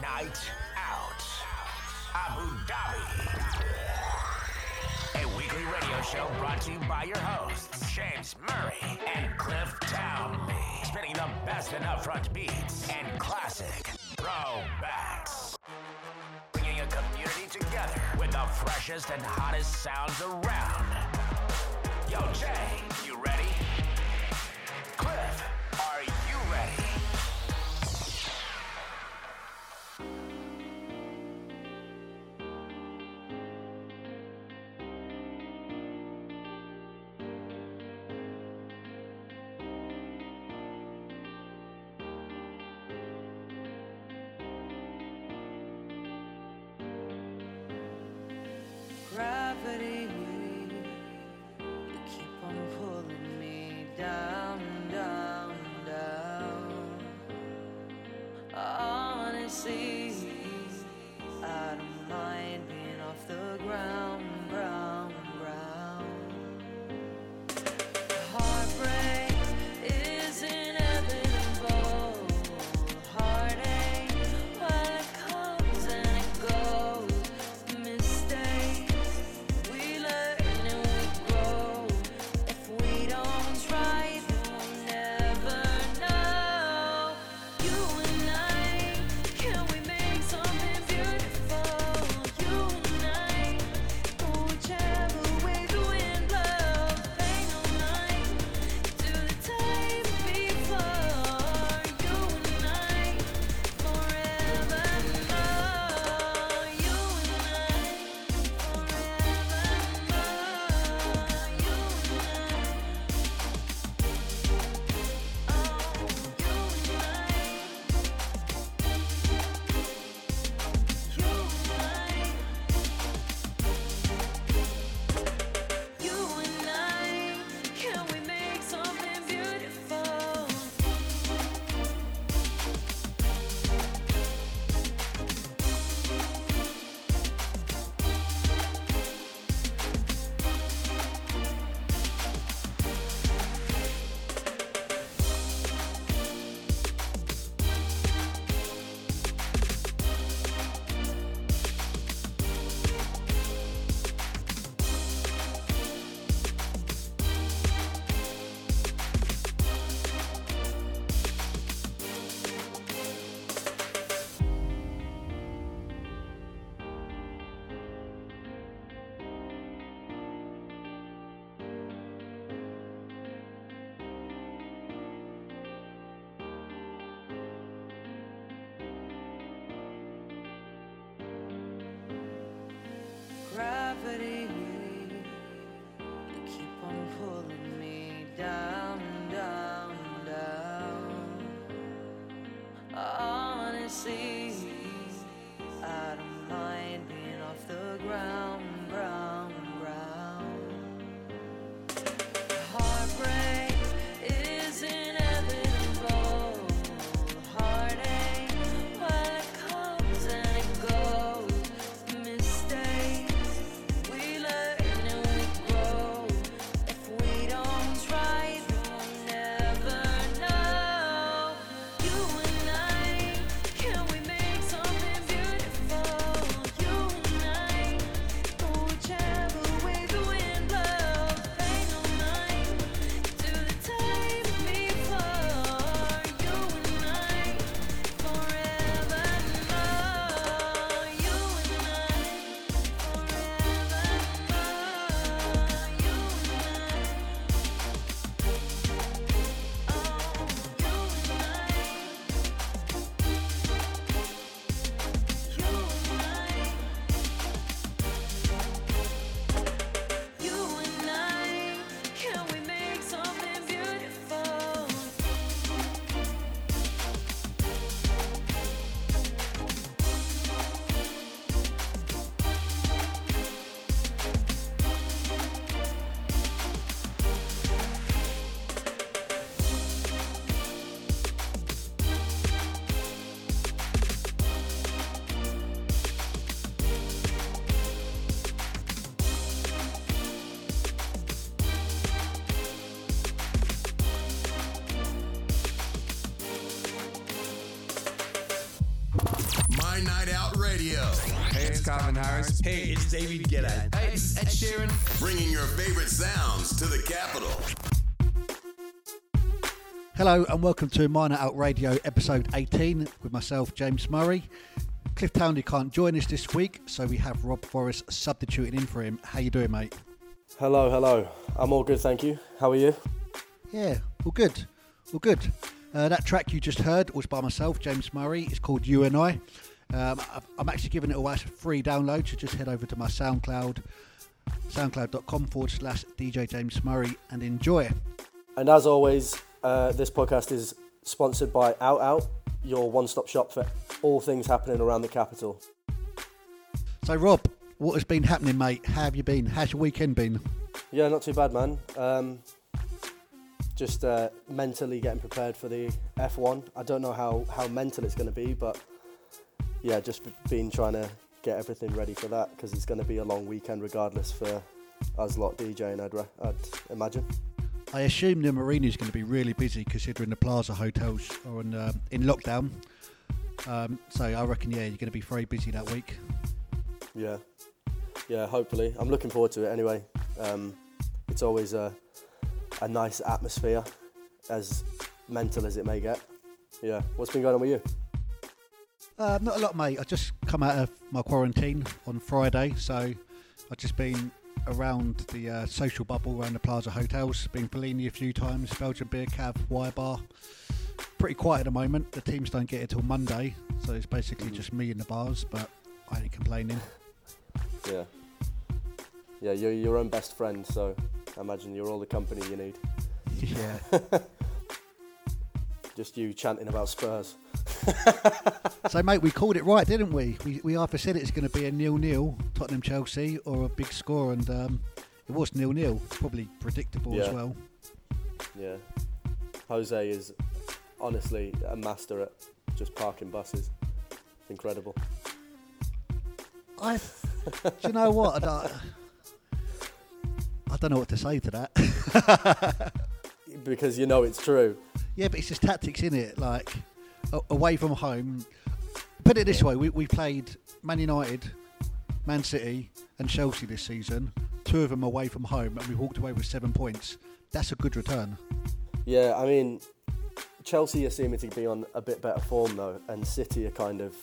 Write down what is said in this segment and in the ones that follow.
Night Out. Abu Dhabi. A weekly radio show brought to you by your hosts, James Murray and Cliff Townley. Spinning the best in upfront beats and classic throwbacks. Bringing a community together with the freshest and hottest sounds around. Yo, Jay, you ready? It's David Guetta. Hey, it's Ed Sheeran. Bringing your favorite sounds to the capital. Hello and welcome to Minor Out Radio episode 18 with myself, James Murray. Cliff Townley can't join us this week, so we have Rob Forrest substituting in for him. How you doing, mate? Hello, hello. I'm all good, thank you. How are you? Yeah, all good, all good. Uh, that track you just heard was by myself, James Murray. It's called You and I. Um, I'm actually giving it away as a free download, so just head over to my SoundCloud, soundcloud.com forward slash DJ James Murray and enjoy. It. And as always, uh, this podcast is sponsored by Out Out, your one-stop shop for all things happening around the capital. So, Rob, what has been happening, mate? How have you been? How's your weekend been? Yeah, not too bad, man. Um, just uh, mentally getting prepared for the F1. I don't know how, how mental it's going to be, but yeah, just been trying to get everything ready for that because it's going to be a long weekend regardless for us lot DJing, I'd, re- I'd imagine. I assume the marina is going to be really busy considering the Plaza hotels are in, um in lockdown. Um, so I reckon, yeah, you're going to be very busy that week. Yeah, yeah. Hopefully, I'm looking forward to it. Anyway, um, it's always a a nice atmosphere, as mental as it may get. Yeah. What's been going on with you? Uh, not a lot, mate. I just come out of my quarantine on Friday, so I've just been around the uh, social bubble around the Plaza hotels. Been Bellini a few times, Belgian Beer Cav, Y Bar. Pretty quiet at the moment. The teams don't get it till Monday, so it's basically just me in the bars. But I ain't complaining. Yeah. Yeah, you're your own best friend, so I imagine you're all the company you need. yeah. Just you chanting about Spurs. So, mate, we called it right, didn't we? We, we either said it's going to be a nil-nil, Tottenham Chelsea, or a big score, and um, it was nil-nil. Probably predictable as well. Yeah. Jose is honestly a master at just parking buses. Incredible. I, do you know what? I don't, I don't know what to say to that. Because you know it's true. yeah, but it's just tactics in it. Like away from home. Put it this way: we, we played Man United, Man City, and Chelsea this season. Two of them away from home, and we walked away with seven points. That's a good return. Yeah, I mean, Chelsea are seeming to be on a bit better form though, and City are kind of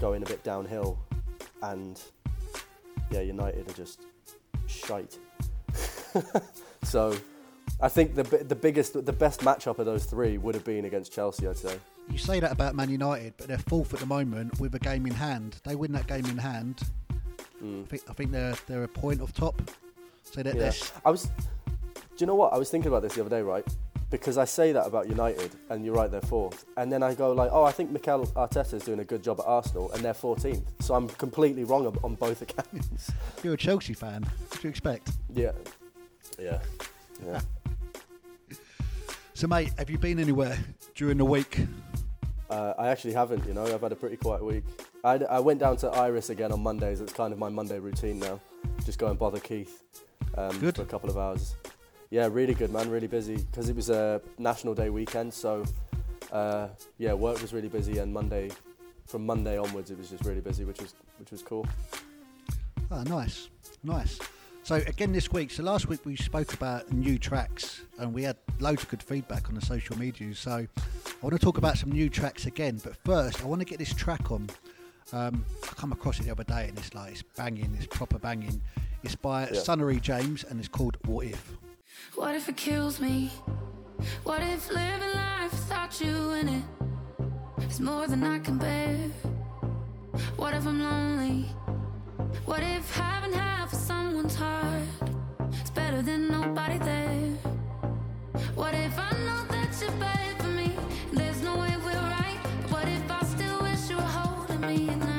going a bit downhill, and yeah, United are just shite. so, I think the the biggest, the best matchup of those three would have been against Chelsea, I'd say. You say that about Man United, but they're fourth at the moment with a game in hand. They win that game in hand. I think I think they're they're a point off top. So that Yeah, that's I was. Do you know what I was thinking about this the other day, right? Because I say that about United, and you're right, they're fourth, and then I go like, oh, I think Mikel Arteta is doing a good job at Arsenal, and they're 14th. So I'm completely wrong on- on both accounts. you're a Chelsea fan. What do you expect? yeah, yeah, yeah. So, mate, have you been anywhere during the week? Uh, I actually haven't. You know, I've had a pretty quiet week. I, I went down to Iris again on Mondays. It's kind of my Monday routine now. Just go and bother Keith um, for a couple of hours. Yeah, really good, man. Really busy because it was a National Day weekend. So, uh, yeah, work was really busy, and Monday, from Monday onwards, it was just really busy, which was which was cool. Oh, nice, nice. So again this week. So last week we spoke about new tracks, and we had loads of good feedback on the social media. So I want to talk about some new tracks again. But first, I want to get this track on. Um, I come across it the other day, and it's like it's banging, it's proper banging. It's by Yeah. Sunnery James, and it's called What If. What if it kills me? What if living life without you in it? it is more than I can bear? What if I'm lonely? What if having half of someone's heart is better than nobody there? What if I know that you're bad for me? There's no way we're right. What if I still wish you were holding me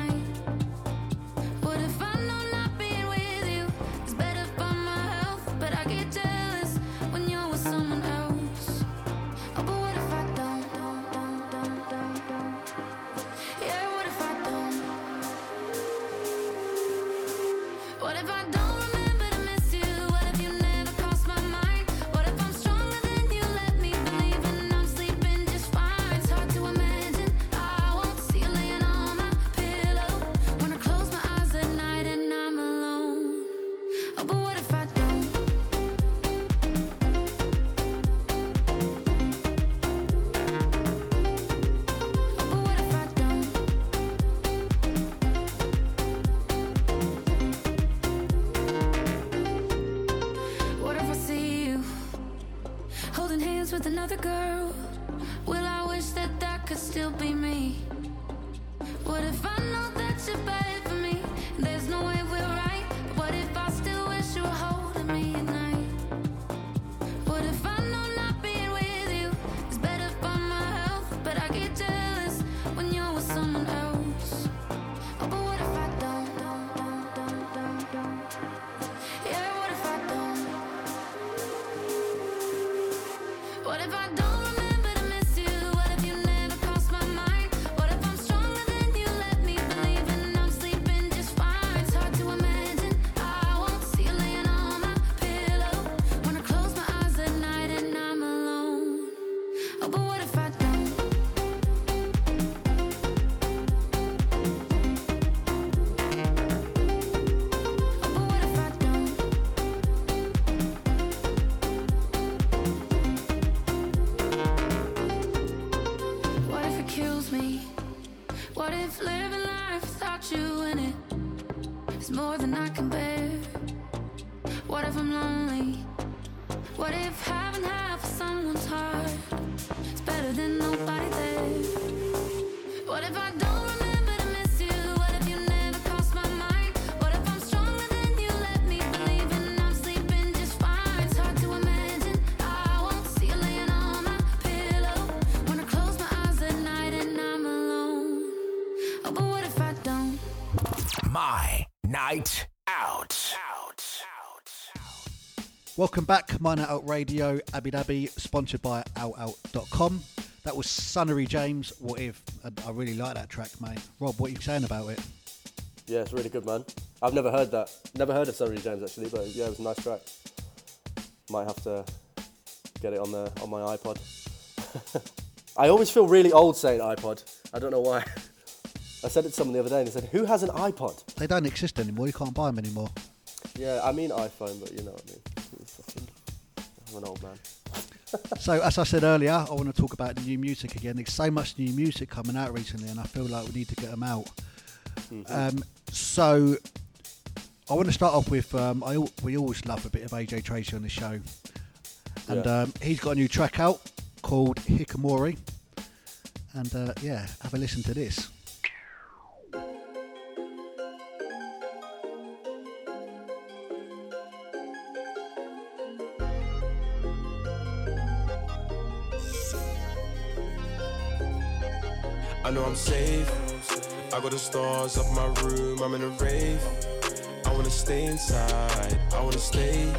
another girl? Night out. Welcome back, Mine Out Radio, Abu Dhabi, sponsored by OutOut.com. That was Sunnery James. What if? I really like that track, mate. Rob, what are you saying about it? Yeah, it's really good, man. I've never heard that. Never heard of Sunny James actually, but yeah, it was a nice track. Might have to get it on the on my iPod. I always feel really old saying iPod. I don't know why. I said it to someone the other day and they said, "Who has an iPod?" They don't exist anymore. You can't buy them anymore. Yeah, I mean iPhone, but you know what I mean. Fucking- I'm an old man. So, as I said earlier, I want to talk about new music again. There's so much new music coming out recently, and I feel like we need to get them out. Um, so, I want to start off with um, I, we always love a bit of AJ Tracey on the show, and Yeah. um, he's got a new track out called Hikamori. And uh, yeah, have a listen to this. I know I'm safe. I got the stars up my room, I'm in a rave. I wanna stay inside, I wanna stay.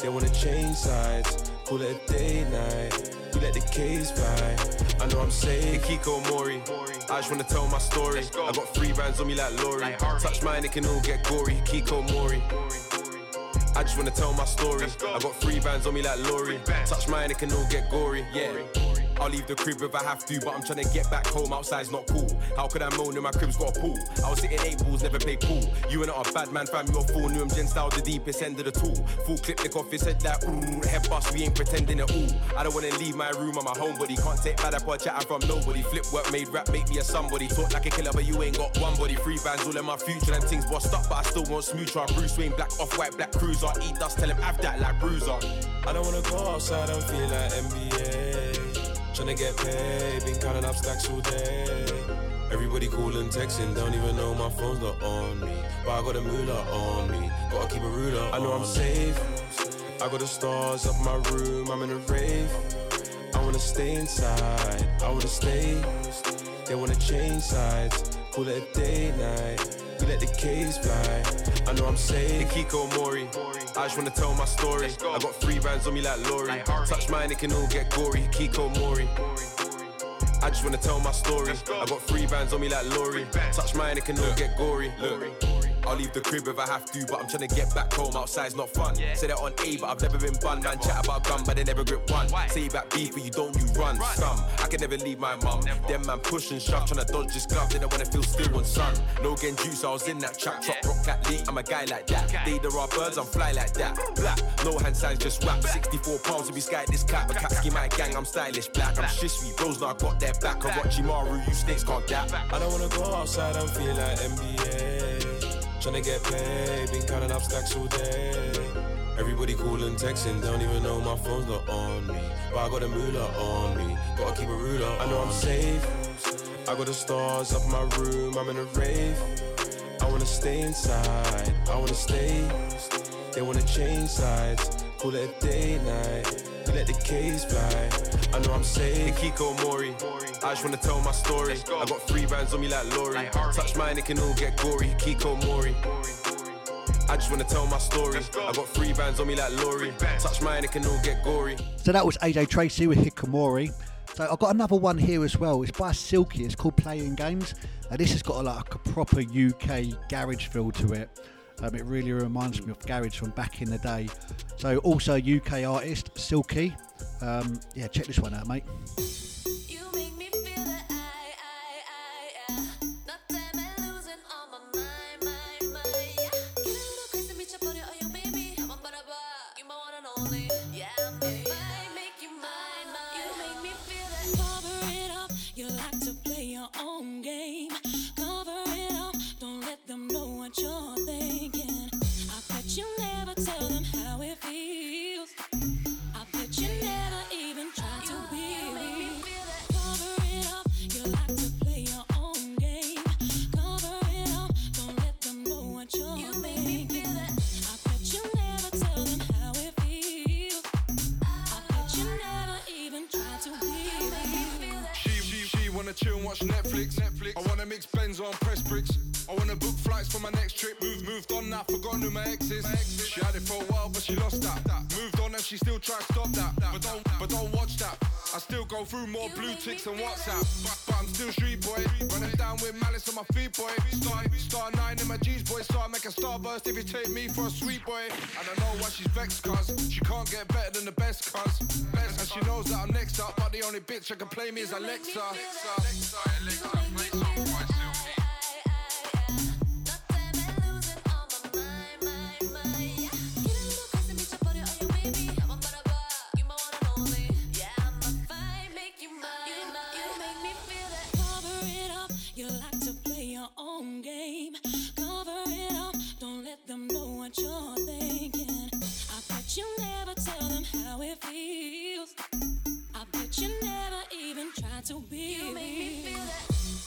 They wanna change sides, call it a day night. We let the K's fly. I know I'm safe. Kiko Mori. I just wanna tell my story. I got three bands on me like Lori. Touch mine, it can all get gory. Kiko Mori. I just wanna tell my story. I got three bands on me like Lori. Touch mine, it can all get gory. Yeah. I'll leave the crib if I have to, but I'm trying to get back home. Outside's not cool. How could I moan when my crib's got a pool? I was sitting eight balls, never play pool. You and not a bad man, fam, you're. Knew him gen style, the deepest end of the tool. Full clip, the coffee his that. ooh. Head bust, we ain't pretending at all. I don't wanna leave my room, I'm a homebody. Can't take bad up chatting from nobody. Flip work made rap, make me a somebody. Talk like a killer, but you ain't got one body. Three bands all in my future, and things bossed up, but I still want smooth. I'm Bruce Wayne, black off white, black cruiser. Eat dust, tell him have that like bruiser. I don't wanna go outside and feel like NBA. Tryna get paid, been counting up stacks all day. Everybody calling, texting, don't even know my phone's not on me. But I got a moolah on me, gotta keep a ruler. I know I'm safe. I got the stars up my room, I'm in a rave. I wanna stay inside, I wanna stay. They wanna change sides, call it a day night. We let the K's fly. I know I'm safe. Kiko Mori. I just wanna tell my story. I got three bands on me like Lori. Touch mine, it can all get gory. Kiko Mori. I just wanna tell my story. I got three bands on me like Lori. Touch mine, it can all get gory. Look. I'll leave the crib if I have to, but I'm trying to get back home. Outside's not fun. Say that on A, but I've never been bun. Man, chat about gun, but they never grip one. Say you back beef, but you don't, you run. Scum. I can never leave my mum. Them man push and shove, trying to dodge this glove. They don't wanna feel still on sun. No gen juice, I was in that trap. Chop rock cat leak, I'm a guy like that. They there are birds, I'm fly like that. Black, no hand signs, just rap. 64 pounds to be sky this cat. But Katski my gang, I'm stylish black. I'm shishy, bros, now I got their back. Orochimaru, you snakes can't gap. I don't wanna go outside and feel like NBA. Tryna get paid, been counting up stacks all day. Everybody calling, texting, don't even know my phone's not on me. But I got a moolah on me, gotta keep a ruler. I know I'm safe. I got the stars up in my room, I'm in a rave. I wanna stay inside, I wanna stay. They wanna change sides, call it a day night. We let the K's fly. I know I'm safe. Kiko Mori, I just wanna tell my story. I got three bands on me like Lori. Touch mine, it can all get gory. Kiko Mori. I just wanna tell my story. I got three bands on me like Lori. Touch mine, it can all get gory. So that was AJ Tracey with Hikamori. So I've got another one here as well. It's by Silky. It's called Playing Games. And this has got a, like a proper UK garage feel to it. Um, it really reminds me of garage from back in the day. So also UK artist, Silky. Um, yeah, check this one out, mate. Chill and watch Netflix. Netflix. I wanna mix Benz on flights for my next trip. Move, moved on now, forgotten who my ex is. She had it for a while, but she lost that. Moved on and she still tries to stop that. But don't, but don't watch that. I still go through more blue ticks than WhatsApp. But, but I'm still street boy. Running down with malice on my feet, boy. Start, start nine in my G's, boy. Start make a starburst if you take me for a sweet boy. And I know why she's vexed, cuz she can't get better than the best, cuz. Best, and she knows that I'm next up, but the only bitch that can play me is Alexa. Alexa, Alexa, some your game. Cover it up, don't let them know what you're thinking. I bet you never tell them how it feels. I bet you never even try to be real.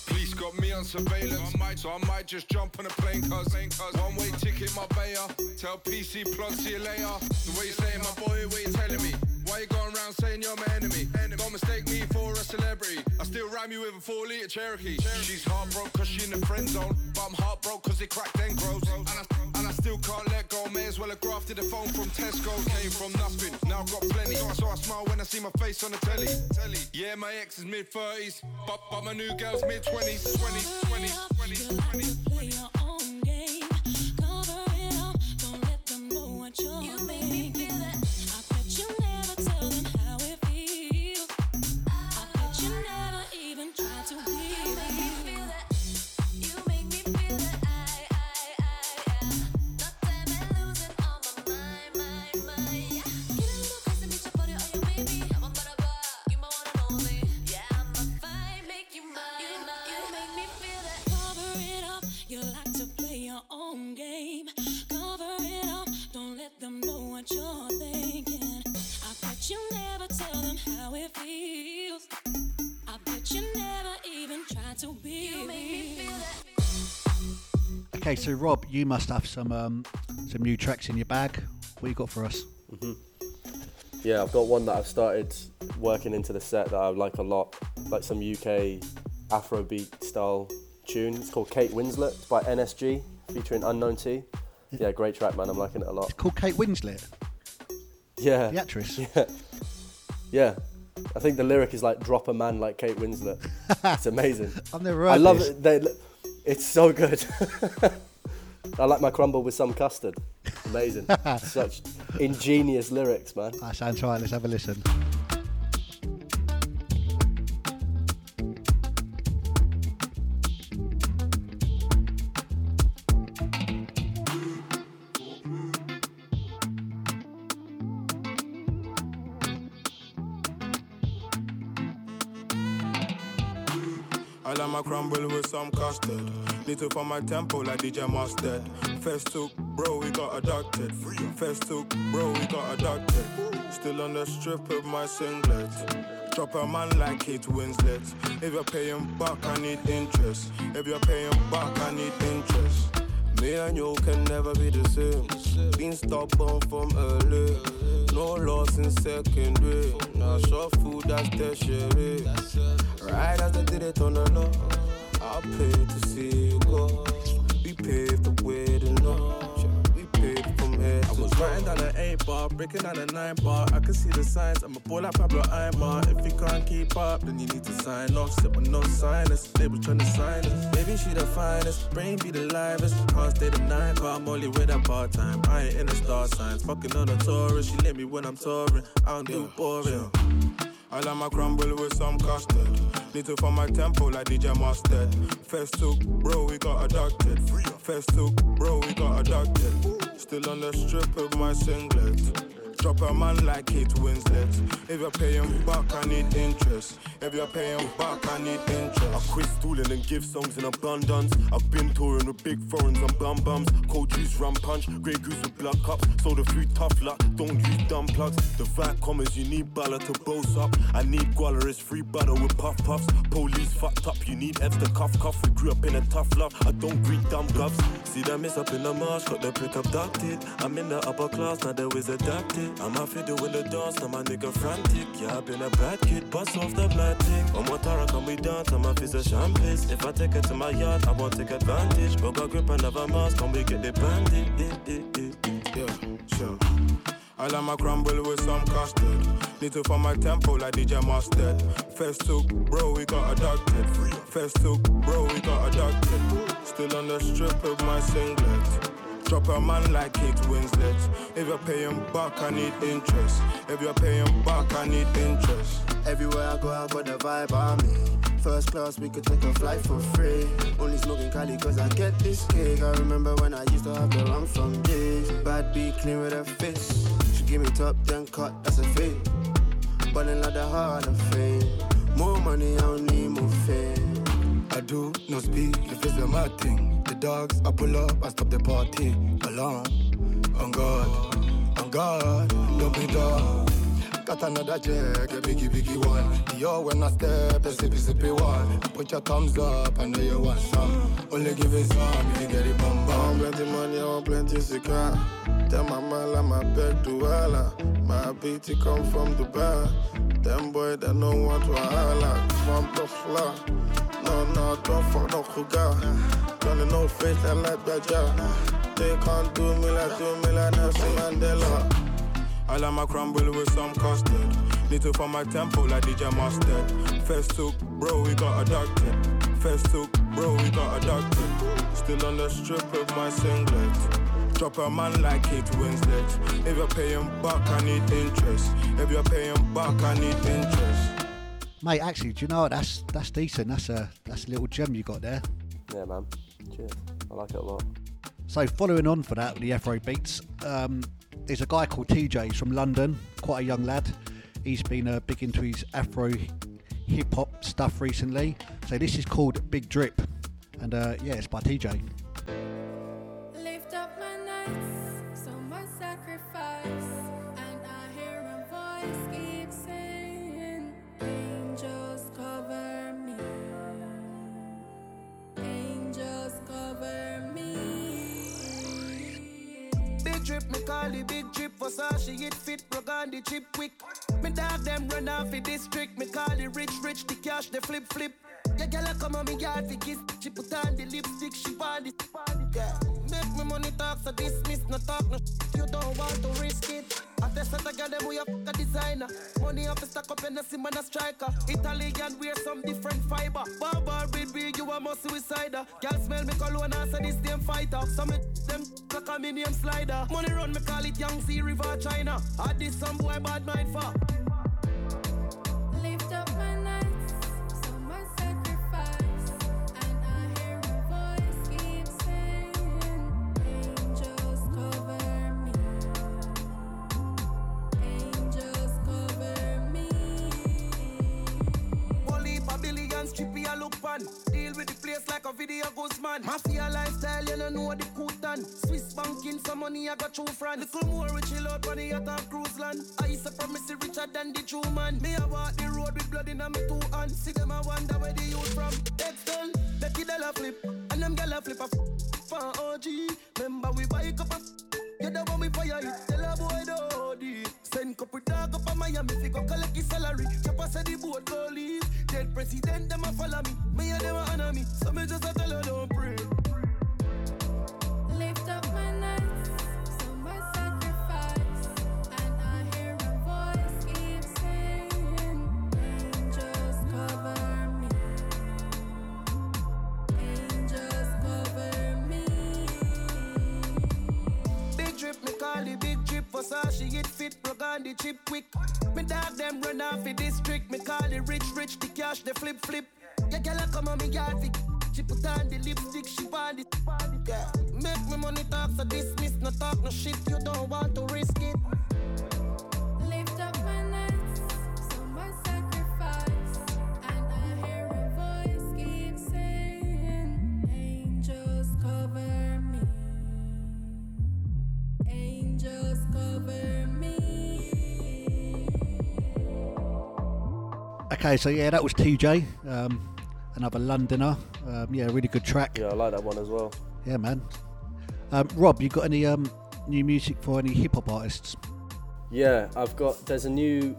Police got me on surveillance, I might, so I might just jump on a plane, cuz. One way ticket, my bayer. Tell PC plot, see you later. The way you saying, my boy, what you telling me? Why you going around saying you're my enemy? Don't mistake me for a celebrity. I still rhyme you with a four liter Cherokee. She's heartbroken cause she in the friend zone. But I'm heartbroken cause it cracked then grows. And I, and I still can't let go. May as well have grafted a phone from Tesco. Came from nothing, now got plenty. So I smile when I see my face on the telly. telly. Yeah, my ex is mid 30s. But, but my new girl's mid 20s. 20, 20, 20, 20. Play your own game. Cover it up, don't let them know what you're thinking. I bet own game. Cover it up, don't let them know what you're thinking. I bet you never tell them how it feels. I bet you never even try to be real. Okay, so Rob, you must have some um, some new tracks in your bag. What you got for us? Yeah, I've got one that I've started working into the set that I like a lot, like some UK Afrobeat style tune. It's called Kate Winslet by NSG featuring Unknown T. Yeah, great track, man. I'm liking it a lot. It's called Kate Winslet, Yeah, the actress. yeah, yeah. I think the lyric is like "Drop a man like Kate Winslet." it's amazing. I've never heard I love this. it. They, it's so good. I like my crumble with some custard. Amazing. Such ingenious lyrics, man. That sounds right. Let's have a listen. Crumble with some custard. Need to find my tempo like DJ Mustard. First took, bro, we got adopted. First took, bro, we got adopted. Still on the strip of my singlet. Drop a man like Kate Winslet. If you're paying back, I need interest. If you're paying back, I need interest. Me and you can never be the same. Been stubborn from early. No loss in second secondary. Now short food, that's tertiary. Right as they did it on the law. I paid to see you go. We paved the way to know. We paid from here I was writing down an eight bar, breaking down a nine bar. I can see the signs. I'm a ball like Pablo Aimar. If you can't keep up, then you need to sign off. Sit with no sinus. They was trying to sign us. Maybe she the finest, brain be the livest. Can't stay the night, but I'm only with her part time. I ain't in the star signs. Fucking on a tourist. She let me when I'm touring. I don't do boring. I like my crumble with some custard. Need to find my tempo like DJ Mustard. First took, bro, we got adopted. First took, bro, we got adopted. Still on the strip of my singlet. Drop a man like Kate Winslet. If you're paying back, I need interest. If you're paying back, I need interest. I quit stooling and give songs in abundance. I've been touring with big foreigns and bum bums. Cold juice, rum punch, grey goose with blood cups. So the food tough luck, don't use dumb plugs. The vat commas, you need baller to boast up. I need guala, it's free butter with puff puffs. Police fucked up, you need F's to cuff cuff. We grew up in a tough love, I don't greet dumb gloves. See them miss up in the marsh, got the prick abducted. I'm in the upper class, now the is adapted. I'm a fiddle in the dance, now my nigga frantic. Yeah, i been a bad kid, bust off the blatic. On oh, Motara, can we dance? I'm a piece of champagne. If I take it to my yard, I won't take advantage. But got grip another mask, can we get the bandit? Yeah, sure. I like my crumble with some custard. Need to find my tempo like DJ Mustard. First took, bro, we got adopted. First took, bro, we got adopted. Still on the strip of my singlet. Drop a man like Kate Winslet. If you're paying back, I need interest. If you're paying back, I need interest. Everywhere I go, I got the vibe on me. First class, we could take a flight for free. Only smoking Cali cause I get this cake. I remember when I used to have the rum from days. Bad beat clean with a fist. She give me top, then cut, that's a fake. Ballin' like the Hall of Fame. More money, I don't need more fame. I do no speed if it's a mad thing. The dogs, I pull up, I stop the party. Alone, on God, on God, don't be dog. Got another jag, a biggie, biggie one. Yo, when I step, a sippy, sippy one. Put your thumbs up, I know you want some. Only give it some you get it bum bum. plenty money, want plenty cigar. Tell my like my beg to Allah. My beauty come from Dubai. Them boy that know what to holla. From the floor. No, no, don't fuck no kuga. Johnny no face that like yeah. They can't do me like, do me like Nelson Mandela. I like my crumble with some custard. Need to find my tempo like DJ Mustard. First took, bro, we got adopted. First took, bro, we got adopted. Still on the strip with my singlet. Drop a man like Kate Winslet. If you're paying back, I need interest. If you're paying back, I need interest. Mate, actually, do you know what? That's that's decent. That's a that's a little gem you got there. Yeah, man. Cheers. I like it a lot. So following on for that with the Afro beats, um, there's a guy called TJ. He's from London, quite a young lad. He's been uh, big into his Afro hip hop stuff recently. So this is called Big Drip, and uh, yeah, it's by TJ. It big drip. Versace, it fit, Burgundy, chip quick. Me dog them run off the district. Me call rich, rich, the cash, the flip, flip. Yeah, girl, I come on me yard for kiss. She put on the lipstick, she want it. Yeah. Money talk, so dismiss, no talk, no You don't want to risk it. I test that I got them, we a fuck a designer. Money up, stack up, and a sim and a striker. Italian, wear some different fiber. Barbar, with big, you a more suicider. Girl, smell me cologne, and say this damn fighter. Some of them like a medium slider. Money run, me call it Sea River, China. I did some boy bad mind for. Man. Deal with the place like a video Guzman. Mafia lifestyle, you don't know the Kutan. Swiss banking, some money I got through France. Little more we chill out on the yacht of cruise land. I used to promise you richer than the true man. Me I walk the road with blood in my two hands. See them I wonder where the youth from. Textile, Becky Della flip, and them gala flip a f- for OG. Remember we buy a cup of you the one we fire it, tell a boy do it. Send couple dog up a Miami, fi go collect his salary. Chopper say the boat go leave. Dead president, them a follow me. Me and them a honor me. So me just a tell her don't pray. Lift up my nights, call the big drip for Sashi, it fit, the chip quick. Me dog them run off the district, me call the rich, rich, the cash, the flip, flip. Yeah, girl, come on me yard, she put on the lipstick, she body, yeah. Make me money talk, so dismiss, no talk, no shit, you don't want to risk it. Lift up my nights, Okay, so yeah, that was TJ, um, another Londoner. Um, yeah, really good track. Yeah, I like that one as well. Yeah, man. Um, Rob, you got any um, new music for any hip hop artists? Yeah, I've got. There's a new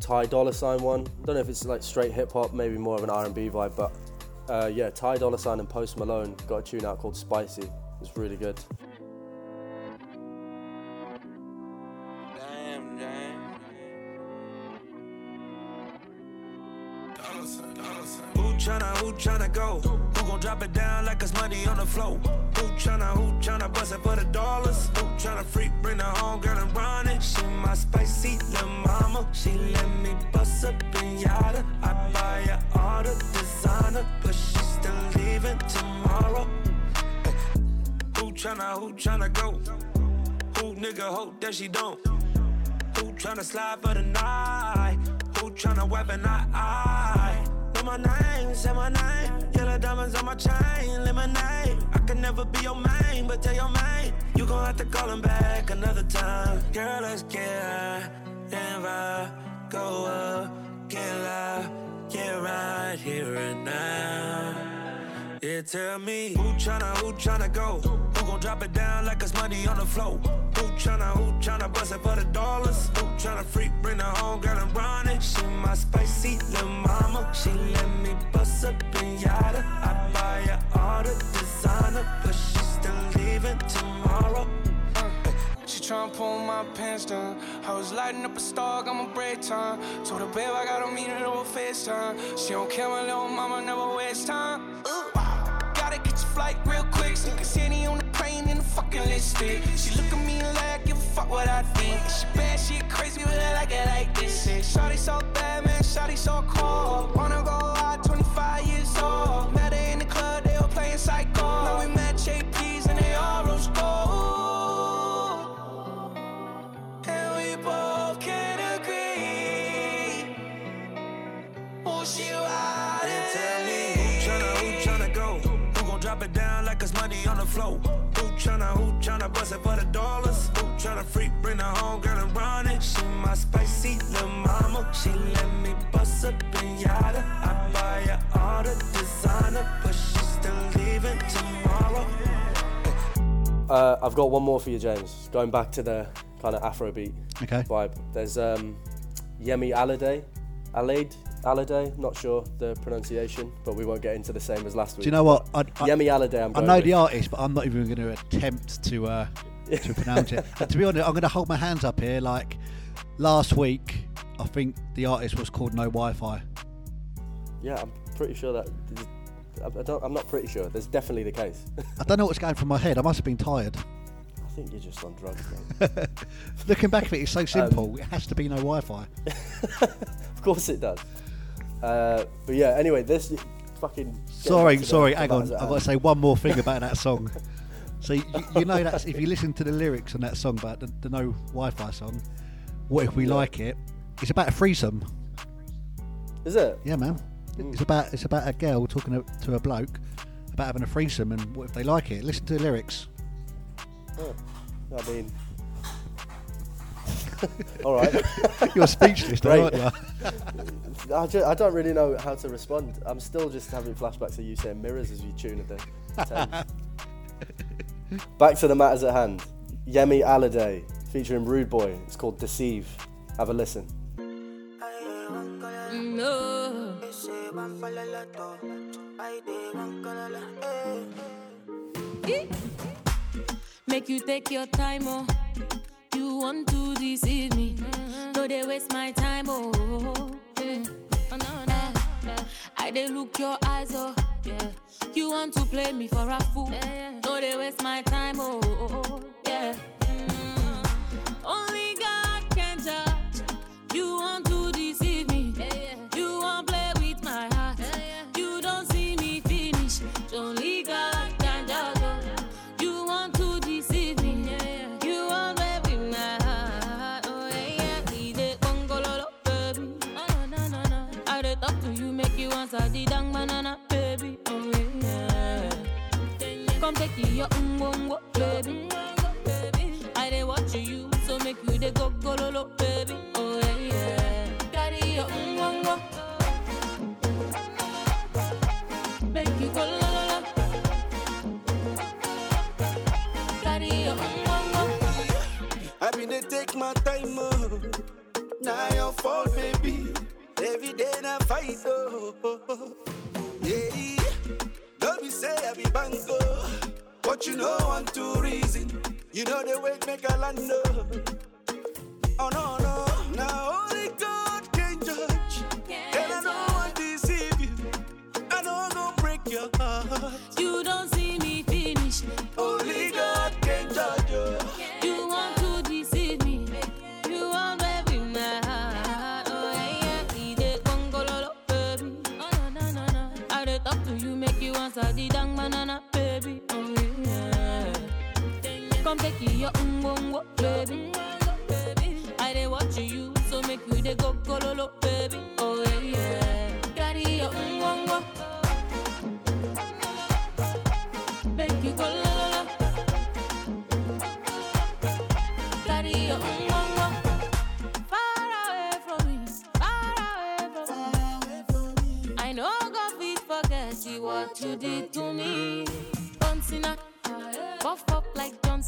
Ty Dolla Sign one. Don't know if it's like straight hip hop, maybe more of an R&B vibe, but uh, yeah, Ty Dolla Sign and Post Malone got a tune out called Spicy. It's really good. Who tryna go? Who gon' drop it down like it's money on the floor? Who tryna, who tryna bust it for the dollars? Who tryna freak, bring the home girl and run it? She my spicy little mama. She let me bust up in yada. I buy her all the designer, but she still leaving tomorrow. Who tryna, who tryna go? Who nigga hope that she don't? Who tryna slide for the night? Who tryna weapon I? My name, say my name. Yellow diamonds on my chain, lemonade. I can never be your main, but tell your main you gon' have to call him back another time. Girl, let's get high and vibe, go up, get loud, get right here and now. Yeah, tell me who tryna, who tryna go? Who gon' drop it down like it's money on the floor? Who tryna, who tryna bust it for the dollars? Who tryna freak, bring the home girl and run it? She my spicy little mama. She let me bust up in yada. I buy her all the designer, but she still leaving tomorrow. She tryna pull my pants down. I was lighting up a star, got my break time. Told her, babe, I gotta meet her over FaceTime. She don't care, my little mama never waste time. Ooh. Gotta get your flight real quick. Can see any on the plane in the fucking lipstick. She look at me like, give a fuck what I think. She bad, she crazy, but I like it like this. Shawty so bad, man, shawty so cold. Wanna go out, 25 years old. Met her in the club, they were playing psycho. Money on the floor? Who tryna, who tryna bust it for the dollars? Who tryna freak, bring the home girl and run it? She my spicy little mama. She let me bust up in yada. I buy her all the designer, but she still leaving tomorrow. Uh, I've got one more for you, James. Going back to the kind of Afrobeat Okay. vibe. There's um, Yemi Alade, Alade, Alade. Not sure the pronunciation, but we won't get into the same as last week. Do you know what? I, I, Yemi. I'm I know with. the artist, but I'm not even going to attempt to uh, to pronounce it. And to be honest, I'm going to hold my hands up here. Like last week, I think the artist was called No Wi-Fi. Yeah, I'm pretty sure that. I don't, I'm not pretty sure. There's definitely the case. I don't know what's going through my head. I must have been tired. I think you're just on drugs, man. Looking back at it, it's Um, so simple. it has to be no Wi-Fi. of course it does. Uh, but yeah, anyway, this fucking. Sorry, back to the- sorry. the Hang on. I've got to say one more thing about that song. So you, you know that if you listen to the lyrics on that song about the, the no Wi-Fi song, what if we Yeah. like it? It's about a threesome. Is it? Yeah, man. It's about it's about a girl talking to, to a bloke about having a threesome and what if they like it. Listen to the lyrics. Oh, I mean, all right. You're speechless, though, aren't you? I, ju- I don't really know how to respond. I'm still just having flashbacks of you saying mirrors as you tune a thing. Back to the matters at hand. Yemi Alade featuring Rude Boy. It's called Deceive. Have a listen. No. Make you take your time, oh. You want to deceive me. No, they waste my time, oh. Yeah. Oh, no, no. I they look your eyes, oh. Yeah. You want to play me for a fool. No, they waste my time, oh. Yeah. Mm. Only God can judge. You want Now your fault, baby. Every day na fight, oh. oh, oh, oh. Yeah, don't be say I be bango, but you know one two reason. You know the way make a land, oh. Oh no no, now only God can judge, and I don't want to deceive you. I don't go break your heart. You don't see me finish. Only God Come take your umbongo, baby. I dey watch you, so make you dey go gololo, baby. Oh yeah, yeah. Carry your umbongo. Make you go la. Carry your umbongo. Far away from me, far away from me. I know God fit forget what you did to me.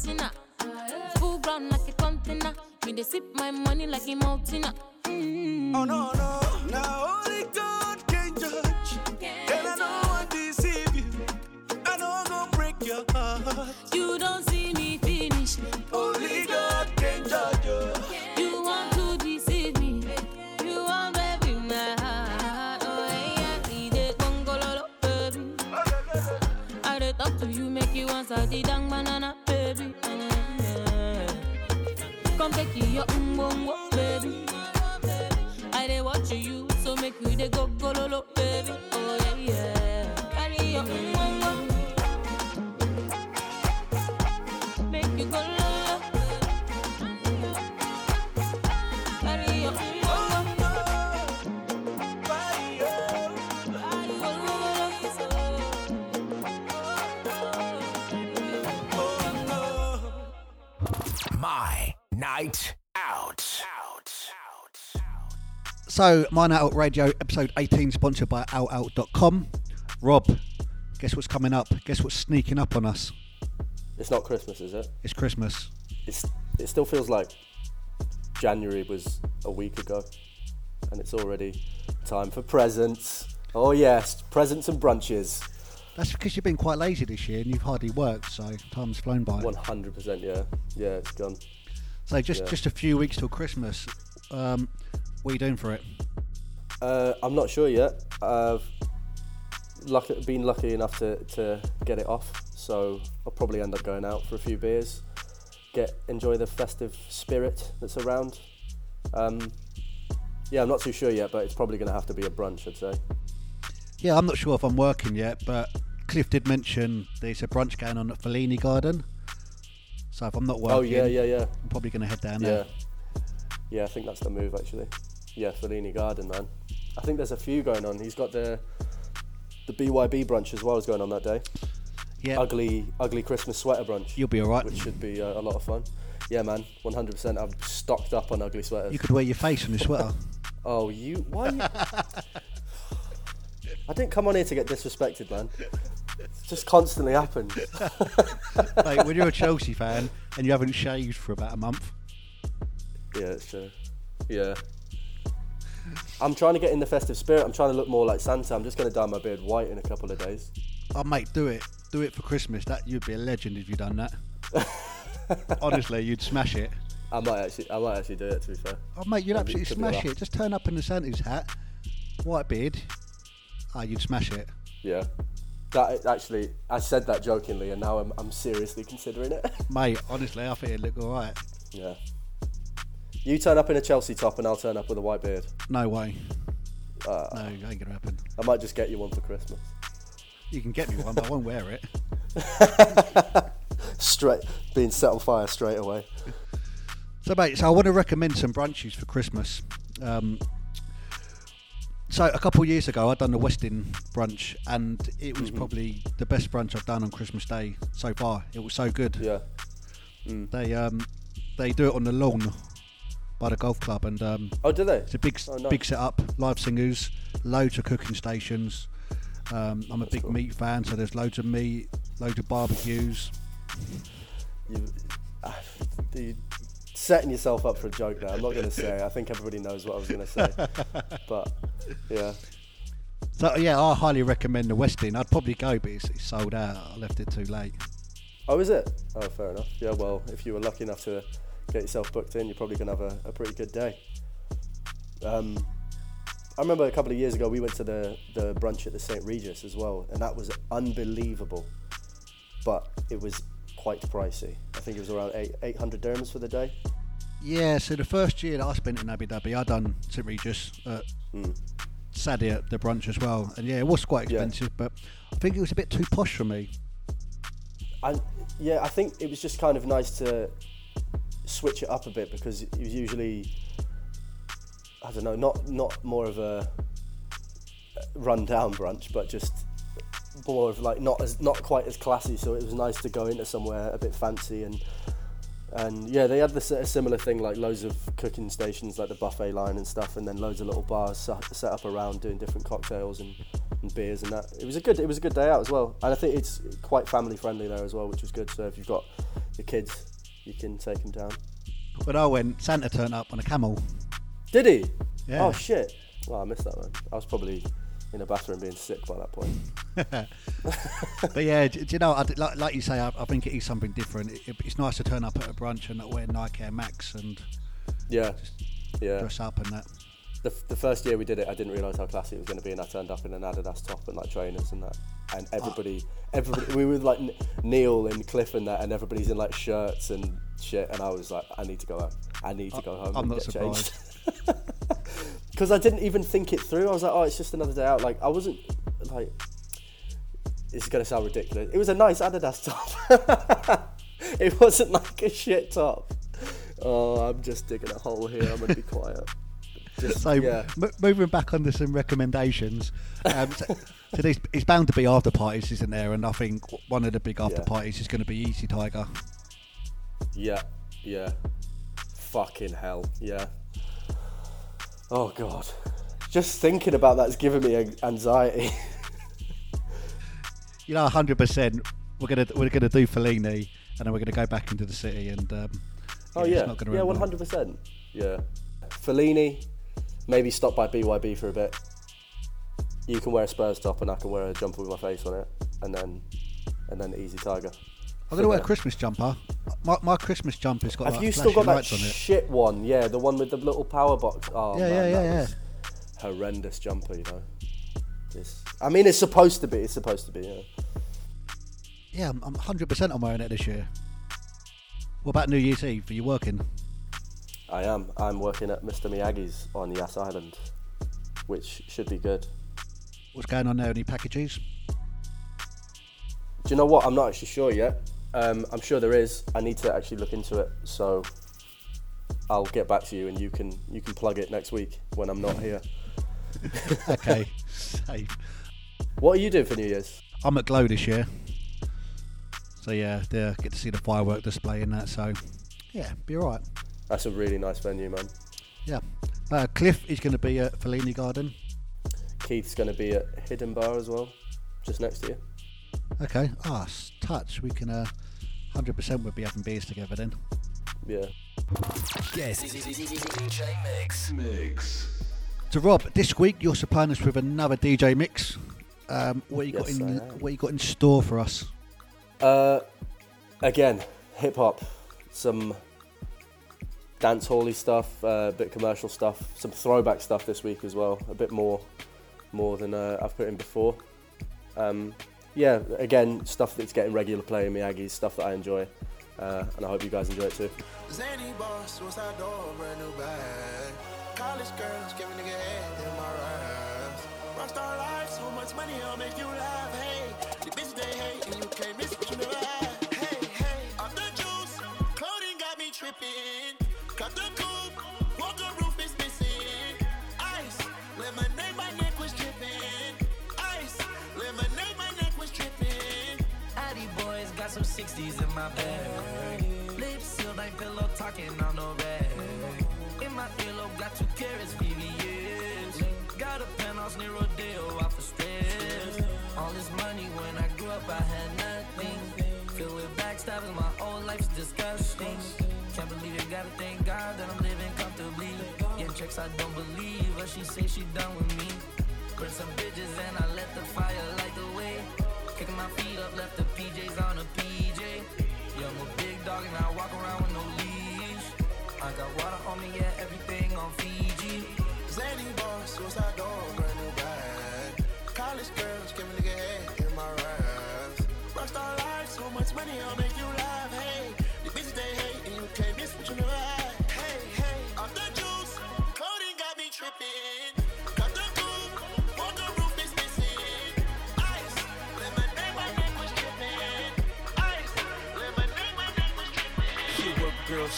Cena, full ground like a container. Me they sip my money like a mountain. Mm. Oh no no, now only God night out. Out. So, Mine Out Radio, episode 18, sponsored by outout.com. Rob, guess what's coming up? Guess what's sneaking up on us? It's not Christmas, is it? It's Christmas. It's it still feels like January was a week ago, and it's already time for presents. Oh yes, presents and brunches. That's because you've been quite lazy this year and you've hardly worked, so time's flown by. One hundred percent, yeah, yeah, it's gone. So, just, Yeah. just a few weeks till Christmas. Um, what are you doing for it? Uh, I'm not sure yet. I've lucky, been lucky enough to, to get it off, so I'll probably end up going out for a few beers, get enjoy the festive spirit that's around. Um, yeah, I'm not too sure yet, but it's probably going to have to be a brunch, I'd say. Yeah, I'm not sure if I'm working yet, but Cliff did mention there's a brunch going on at Fellini Garden. So if I'm not working, Oh yeah, yeah, yeah. I'm probably going to head down Yeah, there. yeah. I think that's the move actually. Yeah, Fellini Garden, man. I think there's a few going on. He's got the the BYB brunch as well as going on that day. Yeah. Ugly, ugly Christmas sweater brunch. You'll be all right. Which should be uh, a lot of fun. Yeah, man, 100%. I've stocked up on ugly sweaters. You could wear your face on your sweater. Oh, you? Why? You... I didn't come on here to get disrespected, man. It just constantly happens. like when you're a Chelsea fan and you haven't shaved for about a month. Yeah, it's true. Yeah. I'm trying to get in the festive spirit. I'm trying to look more like Santa. I'm just going to dye my beard white in a couple of days. Oh, mate, do it. Do it for Christmas. That you'd be a legend if you done that. Honestly, you'd smash it. I might actually, I might actually do it. To be fair. Oh, mate, you'd absolutely smash it. Just turn up in the Santa's hat, white beard. Ah, you'd smash it. Yeah. That actually, I said that jokingly, and now I'm, I'm seriously considering it. Mate, honestly, I think it'd look all right. yeah. You turn up in a Chelsea top, and I'll turn up with a white beard. No way. Uh, No, ain't gonna happen. I might just get you one for Christmas. You can get me one, but I won't wear it. Straight, being set on fire straight away. So, mate, so I want to recommend some brunches for Christmas. Um, so, a couple of years ago, I'd done the Westin brunch, and it Mm-hmm. was probably the best brunch I've done on Christmas Day so far. It was so good. Yeah. They um, they do it on the lawn by the golf club, and um, Oh, do they? it's a big Oh, nice. big setup, live singers, loads of cooking stations. Um, I'm a big meat fan, so there's loads of meat, loads of barbecues. You, you setting yourself up for a joke there. I'm not going to say. I think everybody knows what I was going to say. but yeah, So yeah, I highly recommend the Westin. I'd probably go, but it's, it's sold out. I left it too late. Oh, is it? Oh, fair enough. Yeah, well, if you were lucky enough to get yourself booked in, you're probably going to have a, a pretty good day. Um, I remember a couple of years ago we went to the, the brunch at the St. Regis as well, and that was unbelievable. But it was quite pricey. I think it was around eight, 800 dirhams for the day. Yeah, so the first year that I spent in Abu Dhabi, I done St Regis at Saadiyat the brunch as well, and yeah, it was quite Yeah. expensive, but I think it was a bit too posh for me. And yeah, I think it was just kind of nice to switch it up a bit because it was usually, I don't know, not not more of a uh, rundown brunch, but just more of like not as not quite as classy. So it was nice to go into somewhere a bit fancy and and yeah, they had this a similar thing like loads of cooking stations like the buffet line and stuff, and then loads of little bars set set up around doing different cocktails and, and beers and that. It was a good it was a good day out as well, and I think it's quite family friendly there as well, which was good. So if you've got your kids, you can take them down. But I went, Santa turned up on a camel. Did he? Yeah. Oh shit! Well, I missed that one. I was probably in a bathroom being sick by that point. but yeah, do, do you know, I, like, like you say, I, I think it is something different. It, it's nice to turn up at a brunch and wear Nike Air Max and Yeah, yeah. dress up and that. The, the first year we did it, I didn't realise how classy it was going to be, and I turned up in an Adidas top and like trainers and that, and ah. everybody, everybody, we were like Neil and Cliff and that, and everybody's in like shirts and shit, and I was like, I need to go home. I need to go home. I'm and not surprised. Because I didn't even think it through. I was like, oh, it's just another day out. Like I wasn't like. It's gonna sound ridiculous. It was a nice Adidas top. it wasn't like a shit top. Oh, I'm just digging a hole here. I'm gonna be quiet. Just, So, yeah. m- moving back onto some recommendations. Um, so, so there's, it's bound to be after parties, isn't there? And I think one of the big after Yeah. parties is going to be Easy Tiger. Yeah, yeah. Fucking hell, yeah. Oh god. Just thinking about that's giving me anxiety. You know, 100%. We're gonna we're gonna do Fellini, and then we're gonna go back into the city. And um, oh yeah, yeah, end one hundred percent. Yeah. Fellini, maybe stop by BYB for a bit. You can wear a Spurs top, and I can wear a jumper with my face on it, and then, and then Easy Tiger. I'm gonna wear a Christmas jumper. My, my Christmas jumper's got Have like you still got that on shit one? Yeah, the one with the little power box. Oh Yeah, man, yeah, that yeah, horrendous jumper. You know. It's, I mean, it's supposed to be. It's supposed to be. Yeah. Yeah, I'm, I'm 100% I'm wearing it this year. What about New Year's Eve? Are you working? I am. I'm working at Mr. Miyagi's on Yas Island, which should be good. What's going on there? Any packages? Do you know what? I'm not actually sure yet. Um, I'm sure there is. I need to actually look into it. So I'll get back to you, and you can you can plug it next week when I'm not here. okay, safe. What are you doing for New Year's? I'm at Glow this year. So yeah, there get to see the firework display and that. So yeah, be alright. That's a really nice venue, man. Yeah. Uh, Cliff is going to be at Fellini Garden. Keith's going to be at Hidden Bar as well, just next to you. Okay. Ah, s- touch. We can. Uh, 100% we'll be having beers together then. Yeah. Yes. DJ Mix. Mix. So Rob, this week you're supplying us with another DJ mix. Um, what you got Yes, in? What you got in store for us? Uh, again, hip hop, some dance hally stuff, uh, a bit commercial stuff, some throwback stuff this week as well. A bit more, more than uh, I've put in before. Um, yeah, again, stuff that's getting regular play in Miyagi's, stuff that I enjoy, uh, and I hope you guys enjoy it too. Zany boss, door, brand new bag. College girls, give a nigga head in my. Rockstar life, so much money, I'll make you laugh. Hey, the they hate, and you can't miss what you never had. Hey, hey, the juice, clothing got me tripping. Cut the 60s in my bag. Lips sealed, ain't pillow talking on no rag. In my earlobe, got two carrots, VVS. Got a penthouse near Rodeo, off for stress. All this money when I grew up, I had nothing. Filled with backstabbing, my whole life's disgusting. Can't believe it, gotta thank God that I'm living comfortably. Getting checks I don't believe, but she say she done with me. Burn some bridges and I let the fire light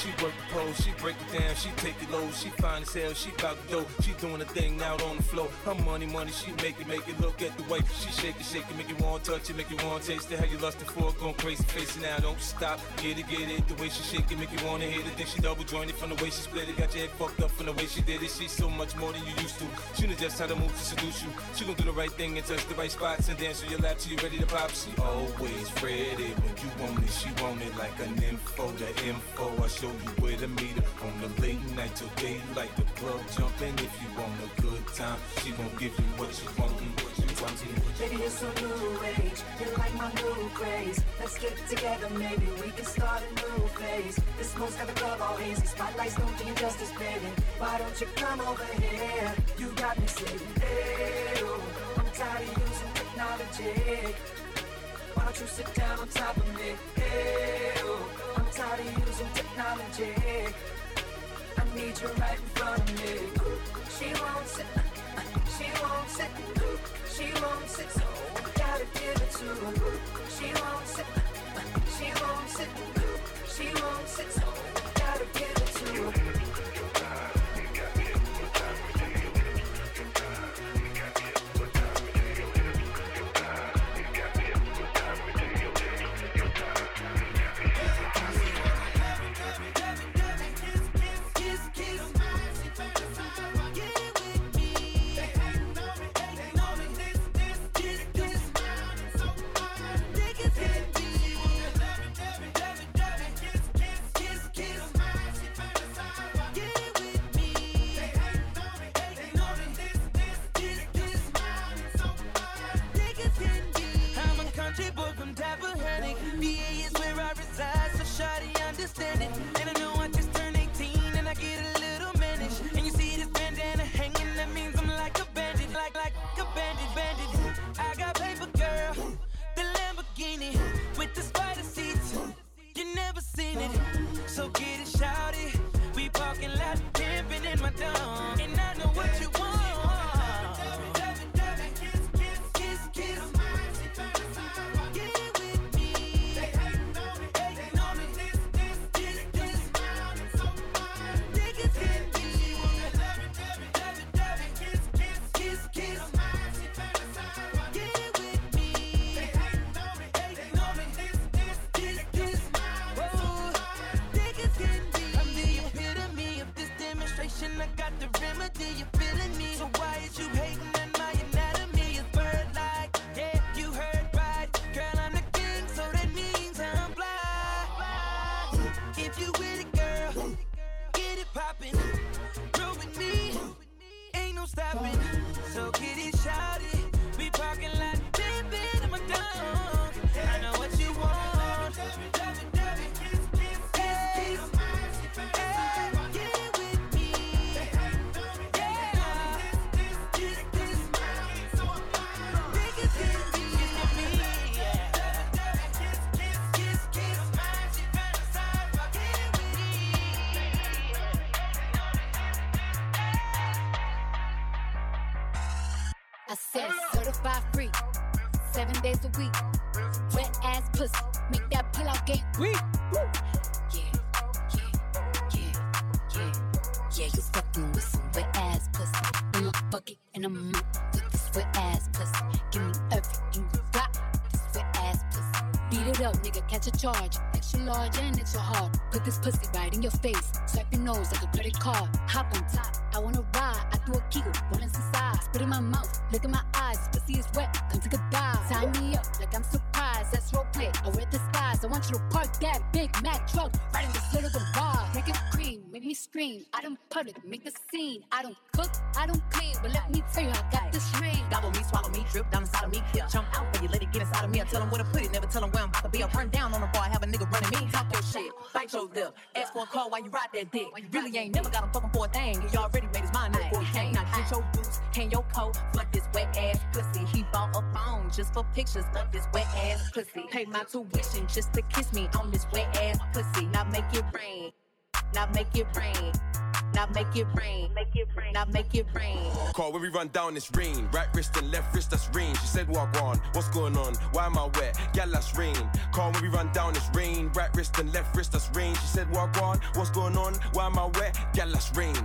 she work the pole, she break it down, she take it low, she fine as hell, she bout to dough, she doing a thing out on the floor. Her money, money, she make it, make it look at the way she shake it, shake it, make you want to touch it, make you want to taste it. How you lustin' for it, going crazy, face it now, don't stop, get it, get it. The way she shake it, make you want to hit it. Then she double jointed from the way she split it, got your head fucked up from the way she did it. She's so much more than you used to. She knows just how to move to seduce you. She gon' do the right thing and touch the right spots and dance on your lap till you ready to pop. She always ready when you want it, she want it like an info. The info, I show you where to meet her on the late night till daylight. The club jumping if you want a good time. She gon' give you what you want, what you want. Baby, it's a new age. You like my new craze. Let's get together, maybe we can start a new phase. This smoke's got the club all hazy. Spotlights don't do you justice, baby. Why don't you come over here? You got me hey, oh, I'm tired of using technology. Why don't you sit down on top of me? Oh, I'm tired of using technology. Need you right in front of me. She won't sit, she won't sit, she won't sit, so gotta give it to her. She won't sit, she won't sit, she won't sit, so gotta give it charge. Extra large and extra hard. Put this pussy right in your face. Swipe your nose like a credit card. Hop on top, I wanna ride. I do a giggle, rolling inside. Spit in my mouth, look in my eyes. Pussy is wet, come take a dive. Sign me up like I'm surprised. That's role play. I wear disguise. I want you to park that Big Mac truck right in this little garage. Make it cream, make me scream. I don't public, make a scene. I don't cook, I don't clean, but let me tell you, I got this ring. Gobble me, swallow me, drip down inside of me. Yeah. Jump out for you, let it get inside of me. I tell them where to put it, never tell them where I'm about to be. I run down on the bite your lip. Ask for a call while you ride that dick. You really ain't never got him fucking for a thing. He already made his mind up before he came. Now get your boots, hang your coat, fuck this wet ass pussy. He bought a phone just for pictures of this wet ass pussy. Pay my tuition just to kiss me on this wet ass pussy. Now make it rain. Now make it rain. Now make it rain. Make it rain. Now make it rain. Call when we run down this rain. Right wrist and left wrist, that's rain. She said, Walk on, what's going on? Why am I wet? Gal, that's rain. Call when we run down this rain. Right wrist and left wrist, that's rain. She said, Walk on, what's going on? Why am I wet? Gal, that's rain.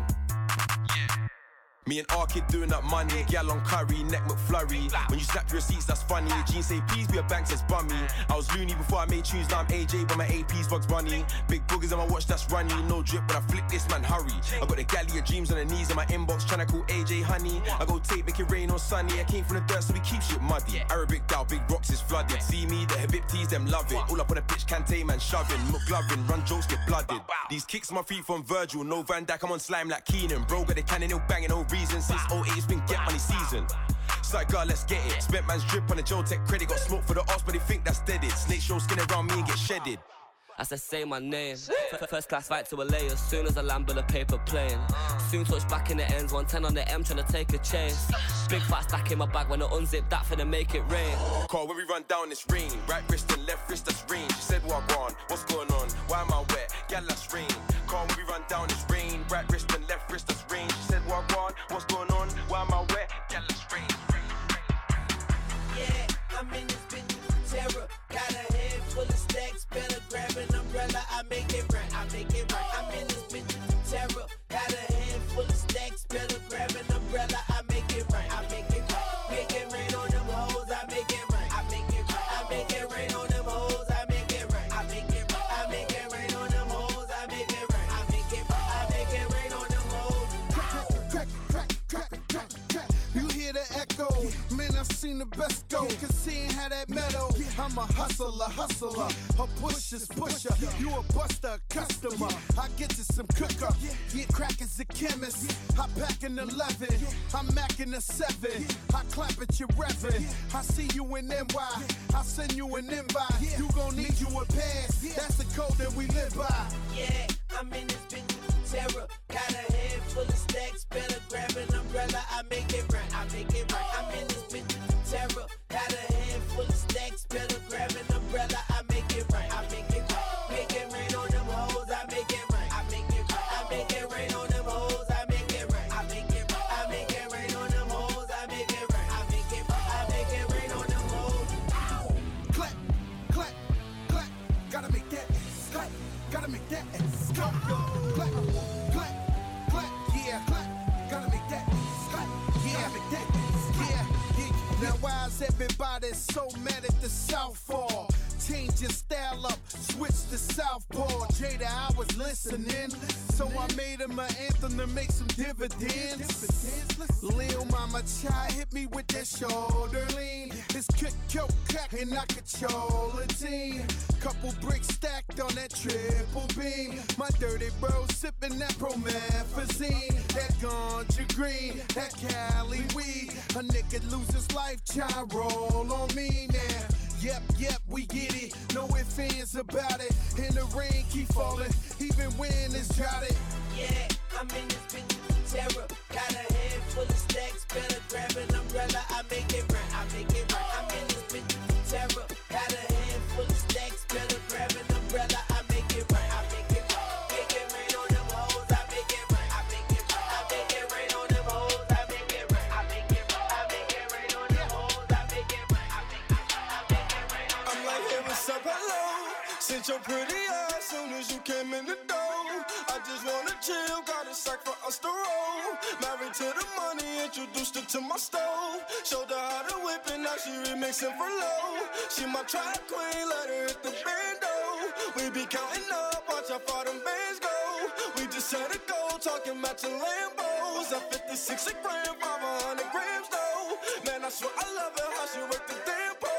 Me and R kid doing up money, gal on curry, neck McFlurry. When you snap your receipts, that's funny. Jeans say please be a bank says bummy. I was loony before I made tunes, now I'm AJ, but my AP's Bugs Bunny. Big boogers on my watch, that's runny. No drip, but I flick this man, hurry. I got the galley of dreams on the knees in my inbox, tryna call AJ honey. I go tape, make it rain on sunny. I came from the dirt, so we keep shit muddy. Arabic down, big rocks is flooded. See me, the Habibtis, them love it. All up on the pitch, Kante man shoving. McLovin, run jokes, get blooded. These kicks my feet from Virgil, no Van Dijk, I'm on slime like Keenan. Bro, got the cannon, no banging, no reason. Since 08, it's been get money season. Side girl, let's get it. Spent man's drip on the Joe Tech credit. Got smoke for the ops, but they think that's deaded. Snake show skin around me and get shedded. I said, say my name. First class flight to LA as soon as I land with a paper plane. Soon touch back in the ends, 110 on the M, trying to take a chase. Big fat stack in my bag when I unzip that finna make it rain. Call when we run down this rain. Right wrist and left wrist, that's rain. She said, What on? What's going on? Why am I wet? Gal, that's rain. Call when we run down this rain. Right wrist and left wrist, that's rain. She said, What on? What's going on? Best go. Cause seeing how that metal, I'm a hustler, hustler. A pusher's pusher. You a buster, customer. I get you some cooker. Get crack as a chemist. I pack an 11. I'm macking a 7. I clap at your revving. I see you in NY. I send you an invite. You gon' need you a pass. That's the code that we live by. Yeah, I'm in this bitch terror. Got a head full of stacks, better grab an umbrella. I make it right, I make it better grab an umbrella. I make it right, I make it right. Make it rain on them hoes, I make it right. I make it right, I make it rain on them hoes, I make it right. I make it rain I make it right. I make it right, I make it rain on them hoes. Clap, clap, clap. Gotta make that ass clap. Gotta make that clap. Clap, clap, clap. Yeah, clap. Gotta make that ass clap. Yeah, make that ass yeah, yeah. Now why is everybody so mad Southpaw? Change your style up, switch to Southpaw. Jada, I was listening, so I made him an anthem to make some dividends. Lil Mama Chai hit me with that shoulder lean. It's kick, kick, crack, and I control a team. Couple bricks stacked on that triple beam. My dirty bro sipping that promethazine. That ganja green, that Cali weed. A nigga lose his life, try roll on me now. Yep, yep, we get it. No ifs, ands about it. And the rain keep falling, even when it's droughted. Yeah, I'm in this bitch terror. Got a head full of stacks, better grab an umbrella. I make it right, came in the door. I just wanna chill, got a sack for us to roll. Married to the money, introduced her to my stove. Showed her how to whip it, now she remixing for low. She my track queen, let her hit the bando. We be counting up, watch how far them bands go. We just set a goal, talking matching Lambos. At 56 a gram, 500 grams though. Man, I swear I love it how she work the damn pole.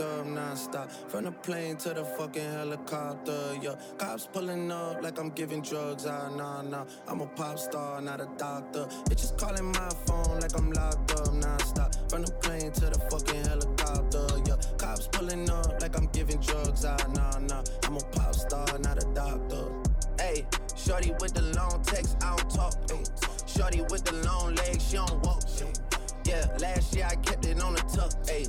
Non-stop. From the plane to the fucking helicopter, yeah. Cops pulling up like I'm giving drugs, ah, nah, nah. I'm a pop star, not a doctor. Bitches calling my phone like I'm locked up non-stop. From the plane to the fucking helicopter, yeah. Cops pulling up like I'm giving drugs, ah, nah, nah. I'm a pop star, not a doctor. Hey, shorty with the long text, I don't talk, ayy Shorty with the long legs, she don't walk, yeah, last year I kept it on the tuck, ayy.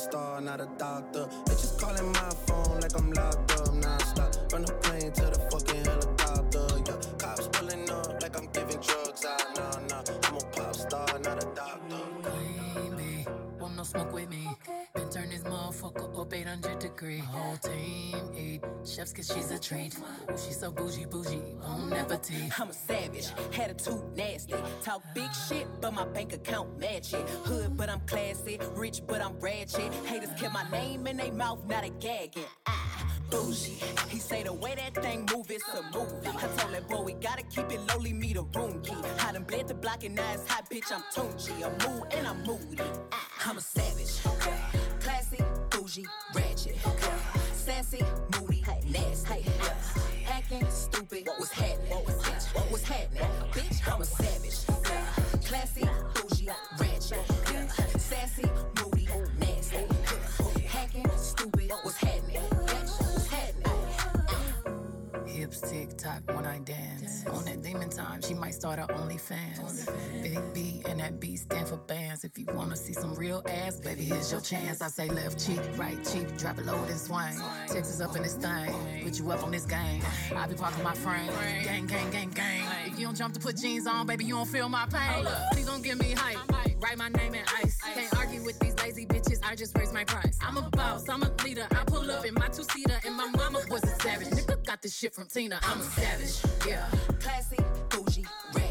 star, not a doctor. Bitches calling my phone like I'm locked up non-stop. From the plane to the fucking helicopter, yeah. Cops pulling up like I'm giving drugs, ah, nah, smoke with me. Been turn this motherfucker up 800 degree. Whole team eat chefs cause she's a treat. Ooh, she's so bougie, bougie, bon appetit. I'm a savage, attitude nasty. Talk big shit, but my bank account match it. Hood, but I'm classy. Rich, but I'm ratchet. Haters kept my name in their mouth, not a gagging. Ah, bougie. He say the way that thing move, it's a movie. I told that boy we gotta keep it lowly, me the room key. I done bled the block and now it's hot, bitch. I'm Tunchi. I'm mood and I'm moody. Ah, I'm a savage. Classy, bougie, ratchet. Sassy, moody, nasty. Acting stupid, what was happening? What was happening? Bitch, I'm a savage. Happening? Hips tick tock when I dance. On that demon time, she might start her OnlyFans. Big B and that B stand for bands. If you wanna see some real ass, baby, here's your chance. I say left cheek, right cheek, drop it low and swing. Texas up in this thing, put you up on this game. I be parking my frame, gang, gang, gang, gang. If you don't jump to put jeans on, baby, you don't feel my pain. Please don't give me hype. Write my name in ice. Can't argue with these lazy bitches. I just raise my price. I'm a boss. I'm a leader. I pull up in my two seater, and my mama was a savage. Nigga got this shit from Tina. I'm a savage. Yeah. Classy, bougie, ratchet.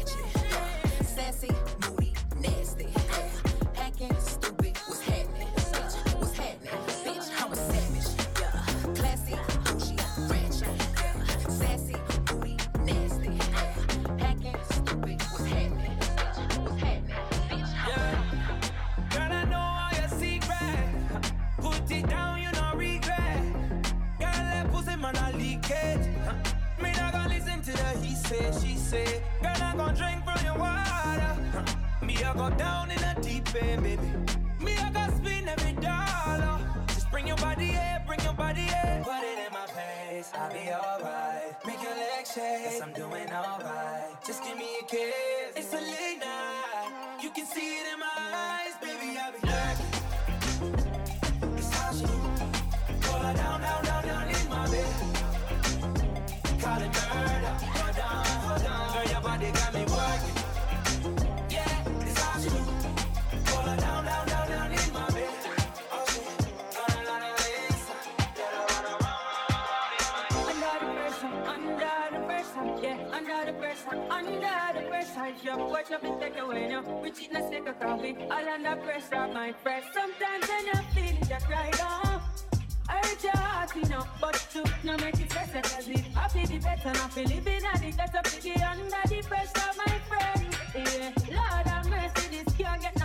She say. Girl, I gonna drink from your water. Me, I go down in a deep end, baby. Me, I go spin every dollar. Just bring your body here, bring your body here. Put it in my face, I'll be alright. Make your legs shake, yes, I'm doing alright. Just give me a kiss. It's a late night. You can see it in my eyes, baby. I'll be lurking. If you watch up and take away, you we cheat and take a coffee. All under pressure, my friend. Sometimes when you feel it, you cry oh. down. Hurt your heart, you know, but to no make it better Cause if I feel better, not feel living at the better Piggy under the pressure, my friend Yeah, Lord have mercy, this can't get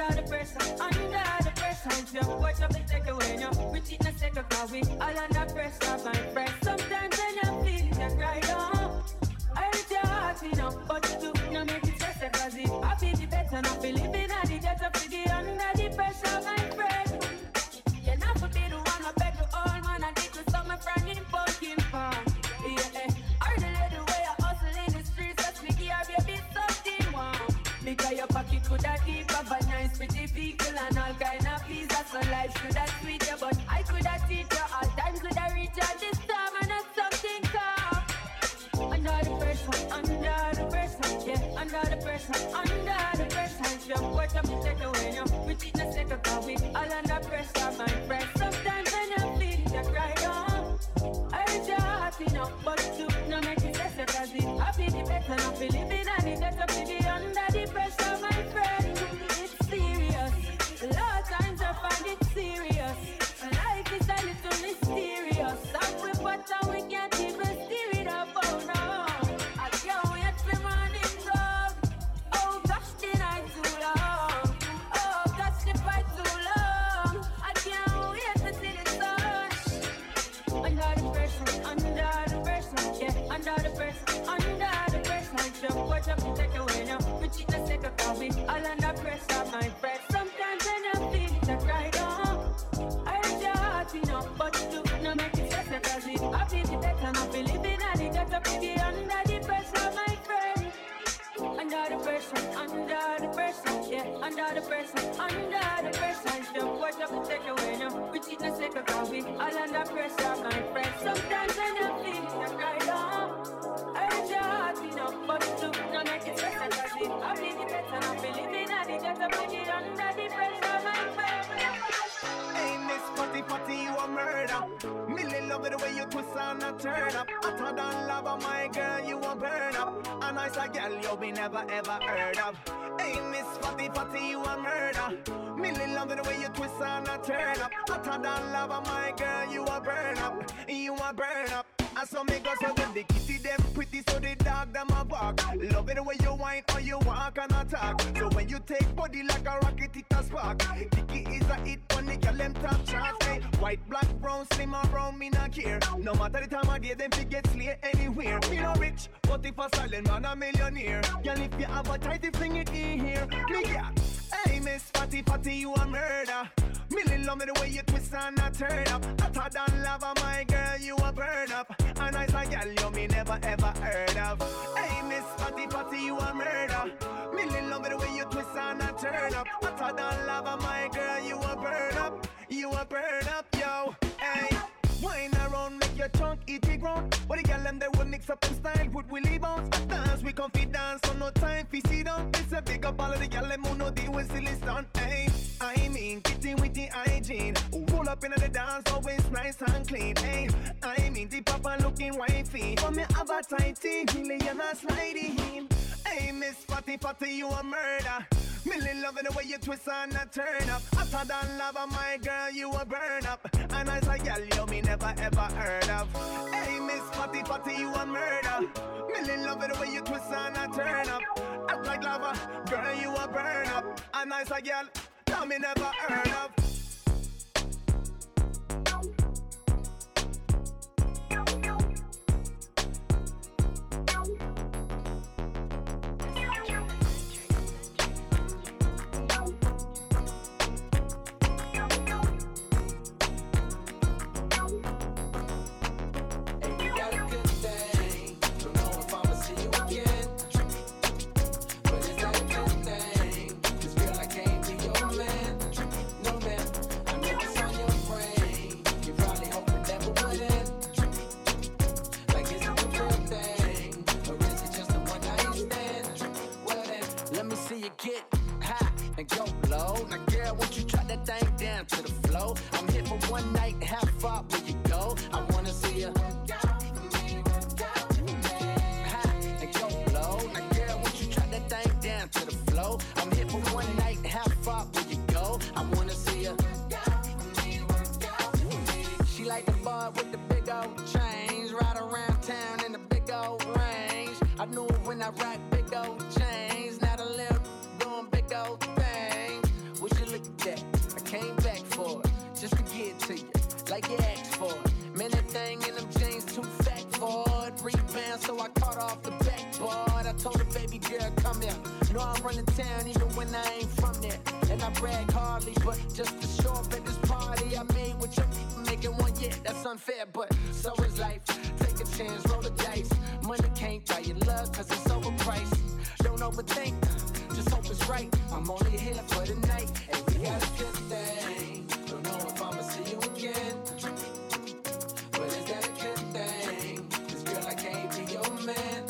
under the pressure, under the pressure. You watch up the take away, you we cheat take a car, we all under pressure, my friend. Sometimes Hotter than lava, my girl, you a burn up. You a burn up. And so me go so them the kitty them pretty so they dog them a bark. Love it the way you whine or you walk and attack. So when you take body like a rocket it a spark. Dicky is a hit on the girl them top charts. Hey, eh. white, black, brown, slim or brown me not care. No matter the time of day them fi get slay anywhere. Me no rich, but if a silent man a millionaire. Girl if you have a tight fling it in here. Me got. Hey Miss Fatty Fatty you a murder. Millie love me the way you twist and a turn up. Hotter than lava, my girl, you a burn up. A nice a girl you me never ever heard of. Hey, Miss Fatty Fatty, you a murder. Millie love me the way you twist and a turn up. Hotter than lava, my girl, you a burn up. You a burn up, yo. Hey. Wine around, make your trunk eat the ground. But the girl them they will mix up them style with Willie bounce. Dance, we comfy dance, so no time fi sit down. It's a big up all of the girl them who know deal with silly stunt. Hey, up in the dance, always nice and clean. Hey, I mean, the papa looking wifey. For me have a tighty, you not sliding. Hey, Miss Fatty Fatty, you a murder. Millie love it the way you twist and a turn up. I Hotter than lava, my girl, you a burn up. And as a girl, you me never ever heard of. Hey, Miss Fatty Fatty, you a murder. Millie love it the way you twist and a turn up. Act like lava, girl, you a burn up. And as a girl, you me never heard of. Now, girl, won't you drop that thing down to the flow? I'm here for one night, how far Don't just hope it's right. I'm only here for the night, and we got a good thing. Don't know if I'ma see you again. But is that a good thing? Cause girl, I can't be your man.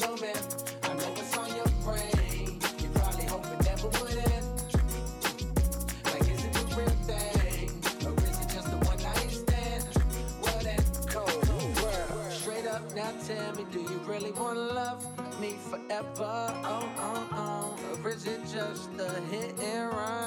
No man, I know it's on your brain. You probably hope it never would end. Like, is it the real thing? Or is it just a one night stand? Well, then, cold world. Straight up, now tell me, do you really wanna love me forever? Just a hit and run?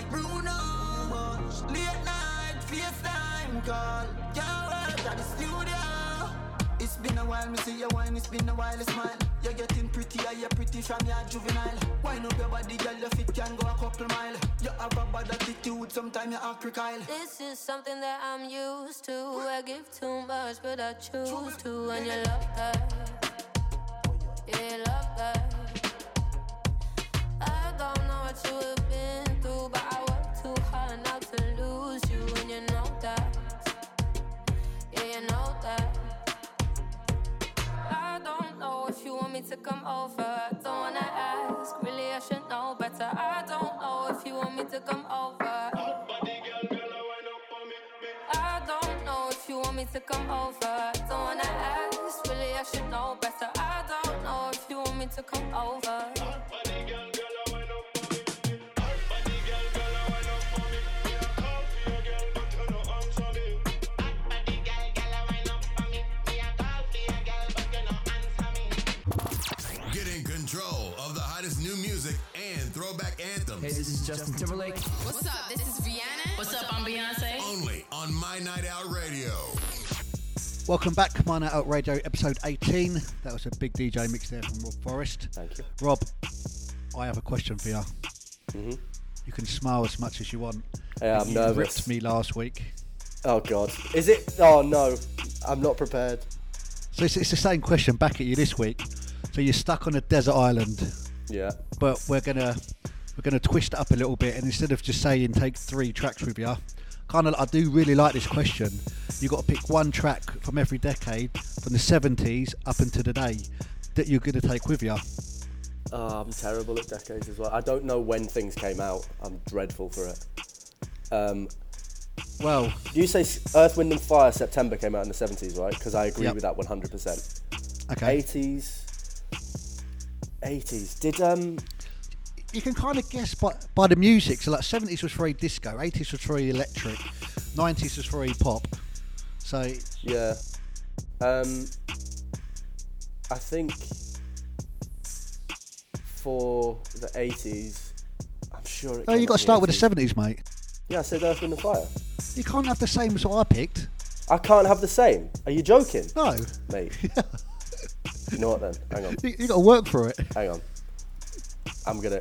Like Bruno. Late night, FaceTime call. Can't work at the studio. It's been a while, me see you wine, it's been a while, you smile. You're getting prettier, you're pretty from your juvenile. Wine up your body, girl, your fit can go a couple mile. You have a bad attitude, sometimes you act crocodile. This is something that I'm used to. I give too much, but I choose to. And you love that. Me to come over. Don't wanna ask, really I should know better. I don't know if you want me to come over. I don't know if you want me to come over. Don't wanna ask, really I should know better. I don't know if you want me to come over. Justin Timberlake. What's up? This is Rihanna. What's up? I'm Beyonce. Only on My Night Out Radio. Welcome back, My Night Out Radio, episode 18. That was a big DJ mix there from Rob Forrest. Thank you. Rob, I have a question for you. Mhm. You can smile as much as you want. Yeah, I'm you nervous. ripped me last week. Oh God, is it? Oh no, I'm not prepared. So it's, it's the same question back at you this week. So you're stuck on a desert island, Yeah. but we're gonna we're gonna twist it up a little bit, and instead of just saying take three tracks with you, kind of I do really like this question. You got to pick one track from every decade, from the 70s up until today, that you're gonna take with you. Oh, I'm terrible at decades as well. I don't know when things came out. I'm dreadful for it. Um, well, you say Earth, Wind and Fire September came out in the 70s, right? Because I agree Yep. with that 100%. Okay. 80s. 80s. Did um you can kind of guess by, by the music. So like 70s was very disco, 80s was very electric, 90s was very pop. So yeah. Um I think for the 80s, I'm sure it oh, you got to in start with the 70s, mate. Yeah, I said Earth, Wind and Fire. You can't have the same as what I picked. I can't have the same. Are you joking? No. Mate. You know what then? Hang on. You, you got to work for it. Hang on. I'm gonna.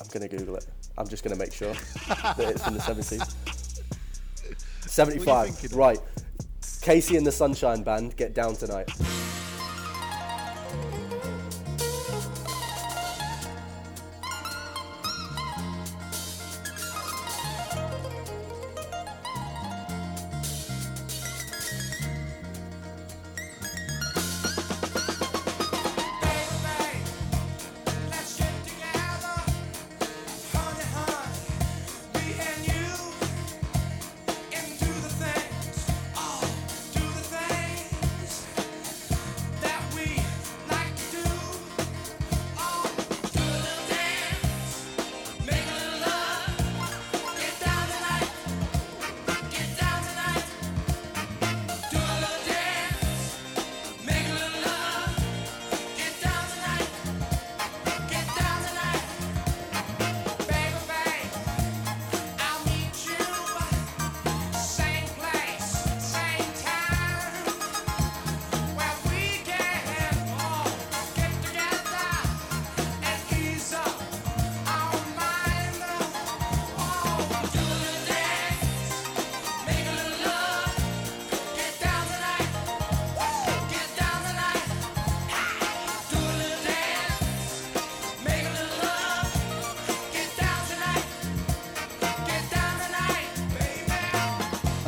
I'm gonna Google it. I'm just gonna make sure that it's from the 70s. 75. Right. KC and the Sunshine Band get down tonight.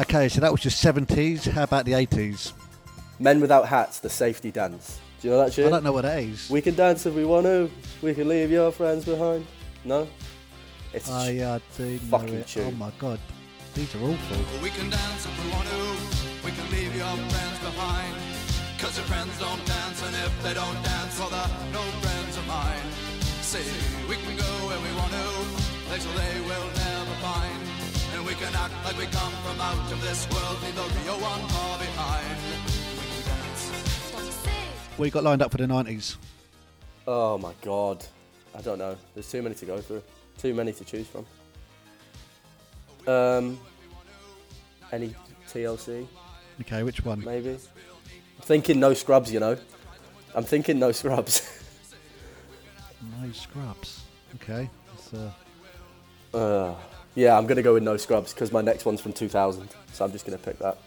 Okay, so that was just 70s. How about the 80s? Men Without Hats, the safety dance. Do you know that shit? I don't know what that is. We can dance if we want to. We can leave your friends behind. No? It's a Oh, yeah, I uh, do know fucking it. tune. Oh my god, these are awful. We can dance if we want to. We can leave your friends behind. Cause your friends don't dance, and if they don't dance, well, they're no friends of mine. See, we can go where we want to, places they will never find. And we can act like we come from out of this world, leave the real one far behind. We can dance. What you got lined up for the 90s? Oh my god. I don't know. There's too many to go through. Too many to choose from. Um, any TLC? Okay, which one? Maybe. I'm thinking no scrubs, you know. I'm thinking no scrubs. No scrubs. Okay. Uh, uh, yeah, I'm gonna go with no scrubs because my next one's from 2000, so I'm just gonna pick that.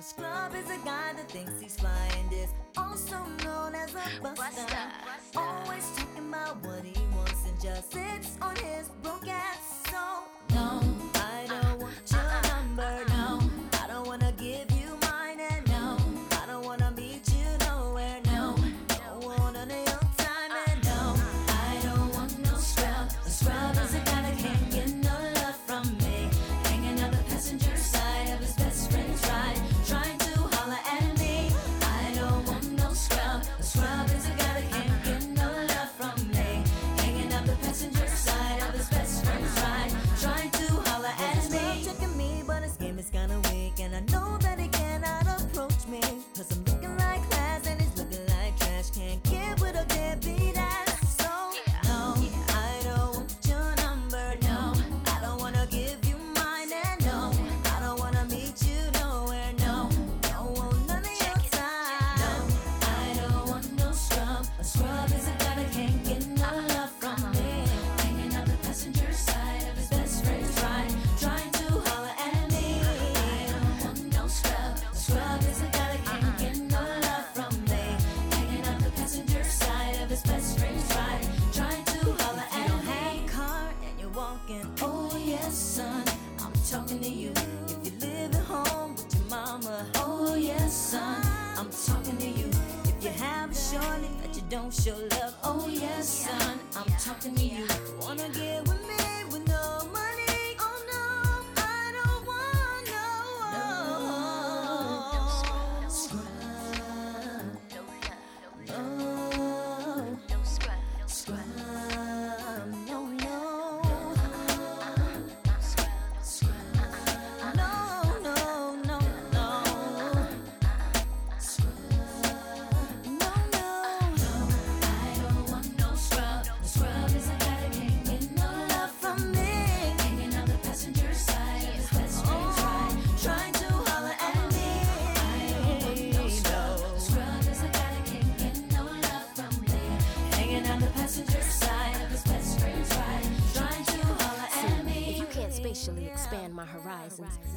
Scrub is a guy that thinks he's flying this, also known as a buster. Always talking about what he wants and just sits on his broke ass. So no,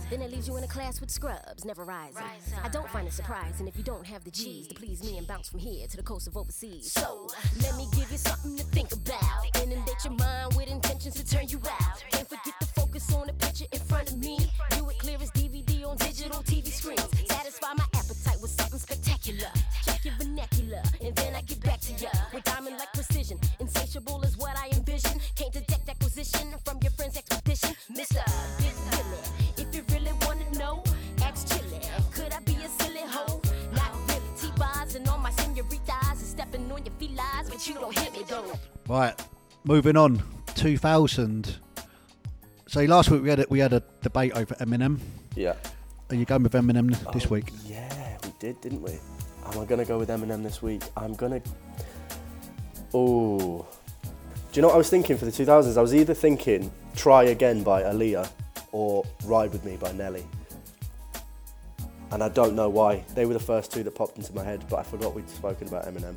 Then it leaves you in a class with scrubs, never rising. I don't find it surprising if you don't have the G's to please me and bounce from here to the coast of overseas. So, let me give you something to think about. Inundate your mind with intentions to turn you out. Can't forget to focus on the picture in front of me. View it clear as DVD on digital TV moving on. 2000. So last week we had a, we had a debate over Eminem. Yeah. Are you going with Eminem this Oh, week? Yeah, we did, didn't we? Am I gonna go with Eminem this week? I'm gonna. Oh. Do you know what I was thinking for the 2000s? I was either thinking "Try Again" by Aaliyah or "Ride with Me" by Nelly. And I don't know why. They were the first two that popped into my head, but I forgot we'd spoken about Eminem.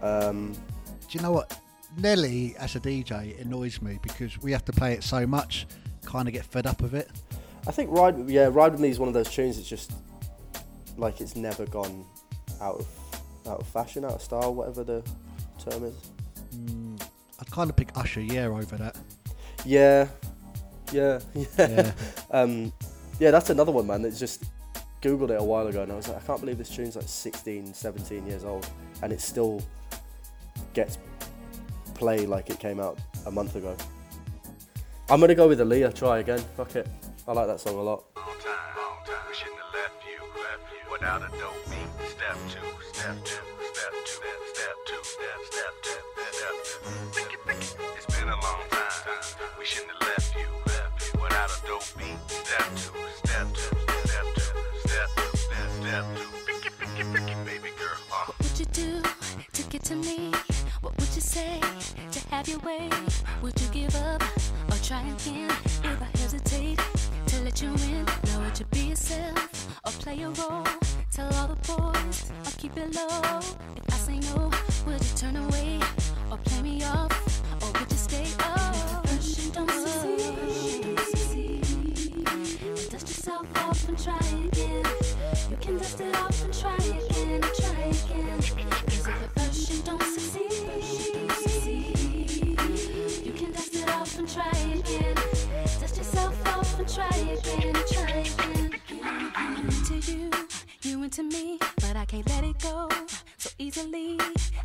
Um, Do you know what? Nelly as a DJ annoys me because we have to play it so much, kind of get fed up of it. I think "Ride," yeah, "Ride with Me" is one of those tunes that's just like it's never gone out of out of fashion, out of style, whatever the term is. Mm, I'd kind of pick Usher, yeah, over that. Yeah, yeah, yeah. Yeah. um, yeah, that's another one, man. That's just googled it a while ago, and I was like, I can't believe this tune's like 16, 17 years old, and it still gets play like it came out a month ago. I'm gonna go with Aaliyah. Try again. Fuck it. I like that song a lot. Without a dope beat, step two, step two, step two, step two, step, step two, step two. Think it, think it. It's been a long time. We shouldn't have left you, left you. Without a dope beat, step two, step two, step two, step two, step, step two. Think it, think it, think it, baby girl. Uh. What would you do to get to me? Have your way? Would you give up or try again? If I hesitate to let you in, now would you be yourself or play a role? Tell all the boys or keep it low. If I say no, would you turn away or play me off? Or would you stay? Oh, don't succeed. Dust yourself off and try again. You can dust it off and try again, try again. Try again, try again. I'm into you, you into me, but I can't let it go so easily.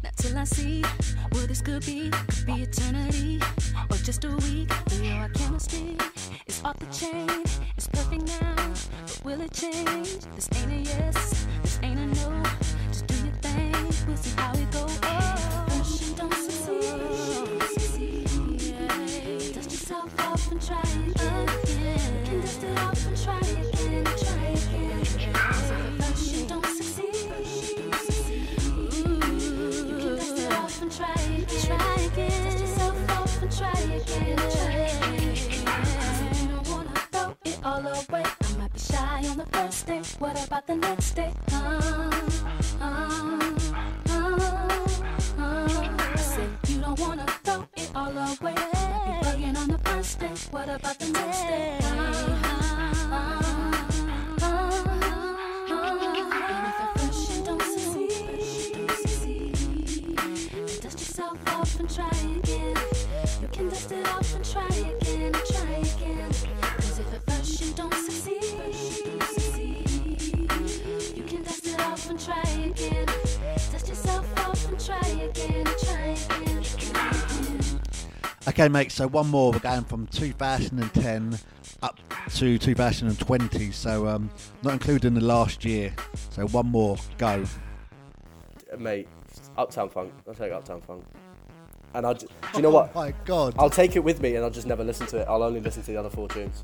Not till I see what this could be. Could be eternity or just a week. The next day? Okay, mate. So one more. We're going from 2010 up to 2020. So um, not including the last year. So one more. Go. Mate, Uptown Funk. I'll take Uptown Funk. And I'll. ju- Do you know what? Oh my God. I'll take it with me, and I'll just never listen to it. I'll only listen to the other four tunes.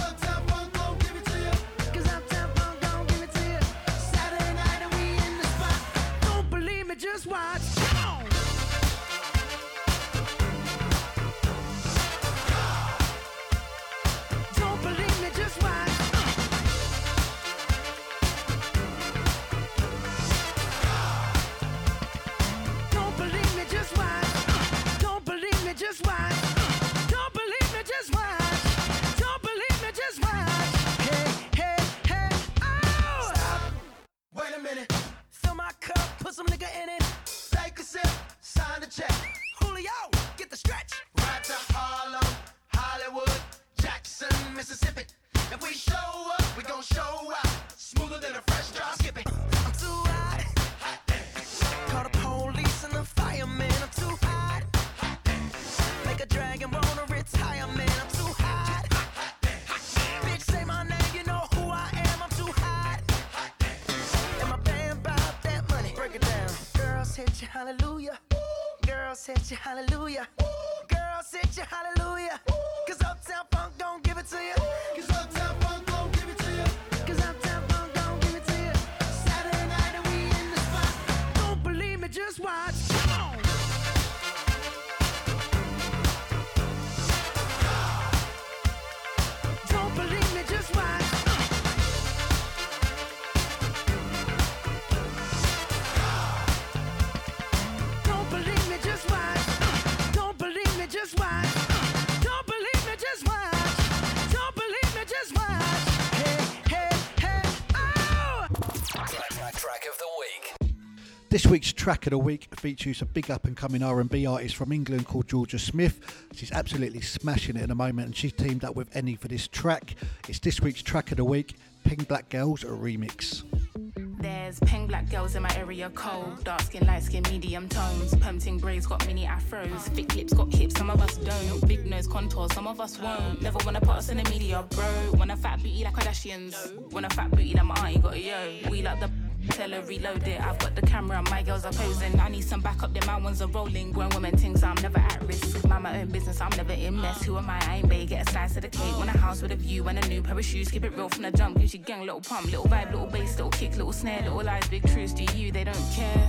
hallelujah. Week's track of the week features a big up and coming R&B artist from England called Jorja Smith. She's absolutely smashing it at the moment and she's teamed up with ENNY for this track. It's this week's track of the week, Peng Black Girls, remix. There's pink black girls in my area cold. Dark skin, light skin, medium tones. Permting braids got mini afros. Thick lips got hips, some of us don't. Big nose contour, some of us won't. Never wanna put us in the media, bro. Wanna fat booty like Kardashians. Wanna fat booty like my auntie got a yo. We like the Tell her reload it. I've got the camera, my girls are posing. I need some backup, then my ones are rolling. Grown women things, I'm never at risk. Mind my own business, I'm never in mess. Who am I? I ain't bae. Get a slice of the cake. Want a house with a view and a new pair of shoes. Keep it real from the jump. Gucci gang, little pump, little vibe, little bass, little kick, little snare, little lies, big truths. Do you? They don't care.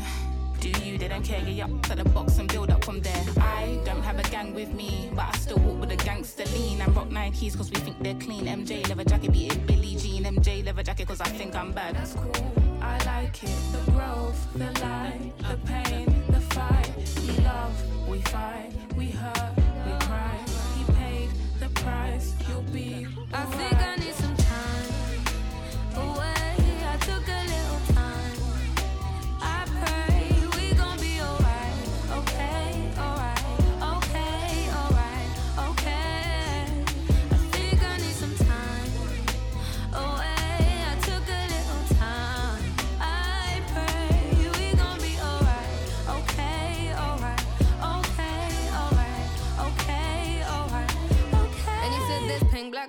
Do you? They don't care. Get up to the box and build up from there. I don't have a gang with me, but I still walk with a gangster lean. And rock Nikes cause we think they're clean. MJ leather jacket, beat it Billie Jean. MJ leather jacket cause I think I'm bad. That's cool. I like it. The growth, the light, the pain, the fight. We love, we fight, we hurt, we cry. He paid the price. You'll be. I think I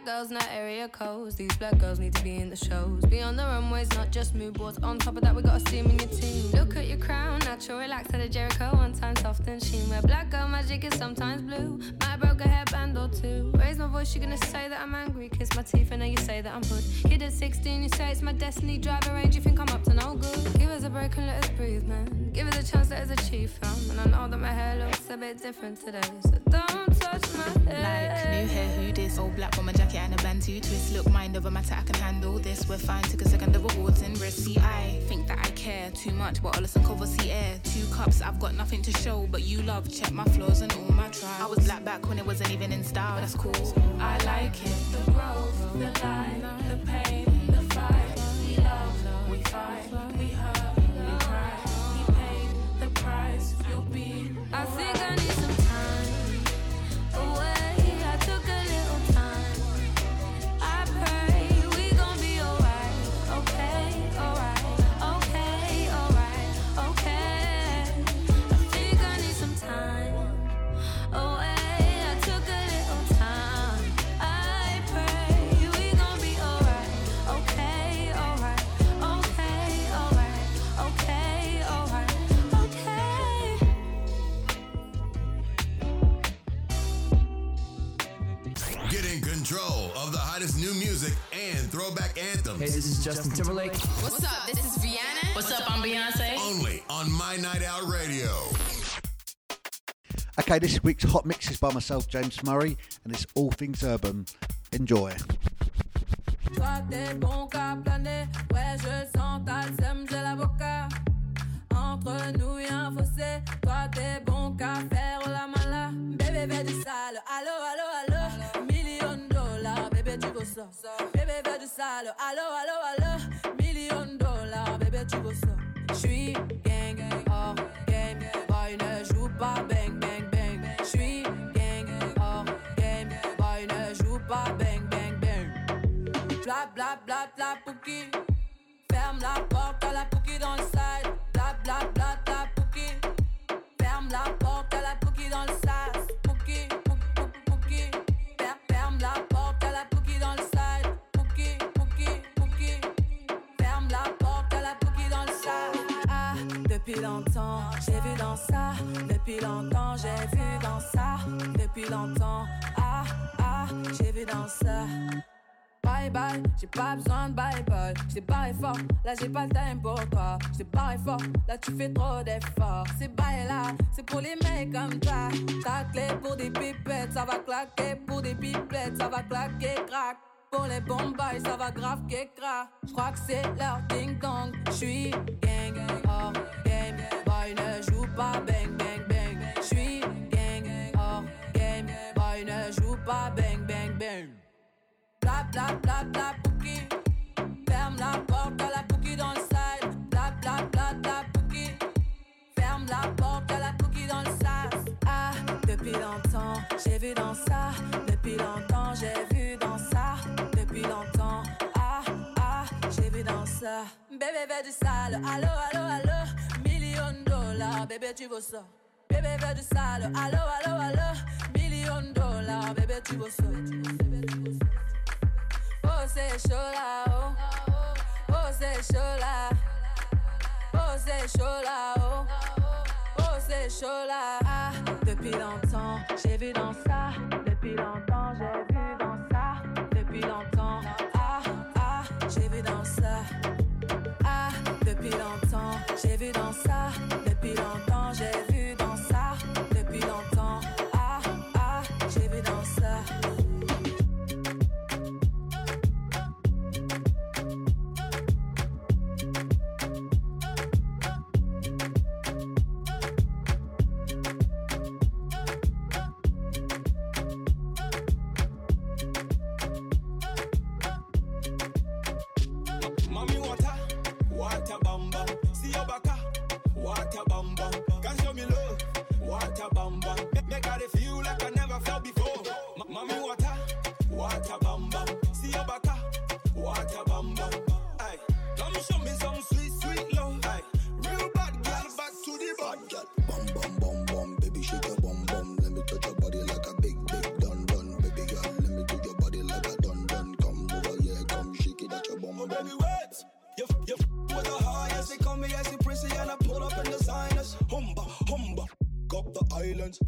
girls, not area codes. These black girls need to be in the shows. Be on the runways, not just mood boards. On top of that, we gotta see 'em in your team. Look at your crown, natural, relaxed at a Jericho. One time soft and sheen. Where black girl magic is sometimes blue. Might broke a hairband or two. Raise my voice, you're gonna say that I'm angry. Kiss my teeth, and now you say that I'm hood. Kid at 16, you say it's my destiny. Driving range, you think I'm up to no good. Give us a break and let us breathe, man. Give us a chance, let us achieve, fam. And I know that my hair looks a bit different today. So don't touch my hair. Like new hair, who this? All black bomber jacket and a bantu twist. Look, mind over matter, I can handle this. We're fine, took a second of awards and risk. See, I think that I care too much, but listen cover see air. Two cups, I've got nothing to show, but you love. Check my flaws and all my trials. I was black back when it wasn't even in style. That's cool. I like it. The growth, the light, the pain, hottest new music and throwback anthems. Hey, this is Justin Timberlake. What's up? This is Rihanna. What's up? I'm Beyonce. Only on My Night Out Radio. Okay, this week's hot mix is by myself, James Murray, and it's all things urban. Enjoy. Toi t'es bon qu'à planer, ouais je sens ta sème, j'ai l'avocat. Entre nous y'a un fossé, toi t'es bon qu'à faire la mala. Bébé veut du sale, allo allo allo, million ça. Bébé du sale, allo allo allo, million dollars, bébé tu veux ça. J'suis gang, hors game, boy ne joue pas bang bang bang. J'suis gang, hors game, boy ne joue pas bang bang bang. Bla bla bla bla pouki. Ferme la porte à la pouki dans le side. Bla bla bla depuis longtemps, j'ai vu dans ça. Depuis longtemps, j'ai vu dans ça. Depuis longtemps, ah, ah, j'ai vu dans ça. Bye bye, j'ai pas besoin de bye bye. J't'ai barré fort, là j'ai pas le time pour toi. J't'ai barré fort, là tu fais trop d'efforts. C'est bye là, c'est pour les mecs comme toi. Ta clé pour des pipettes, ça va claquer. Pour des pipettes, ça va claquer, crack. Pour les bombes, ça va grave qu'écra. J'crois que c'est leur ding dong. J'suis gang, hors game. Pas bang bang bang. J'suis gang, hors game. Boy ne joue pas bang bang bang. Bla bla bla bla pouki. Ferme la porte à la pouki dans le side. Bla bla bla bla pouki. Ferme la porte à la pouki dans le sas. Ah, depuis longtemps, j'ai vu dans ça. Depuis longtemps, j'ai vu dans ça. Depuis longtemps, ah, ah, j'ai vu dans ça. Bébé veut du sale, allo, allo, allo. Million de bébé tu veux ça. Bébé veut du sale, allo, allo, allo. Million dollars, bébé tu veux ça. Oh c'est chaud là, oh. Oh c'est chaud là. Oh c'est chaud là, oh. Oh c'est chaud là. Ah, depuis longtemps, j'ai vu dans ça. Depuis longtemps, j'ai vu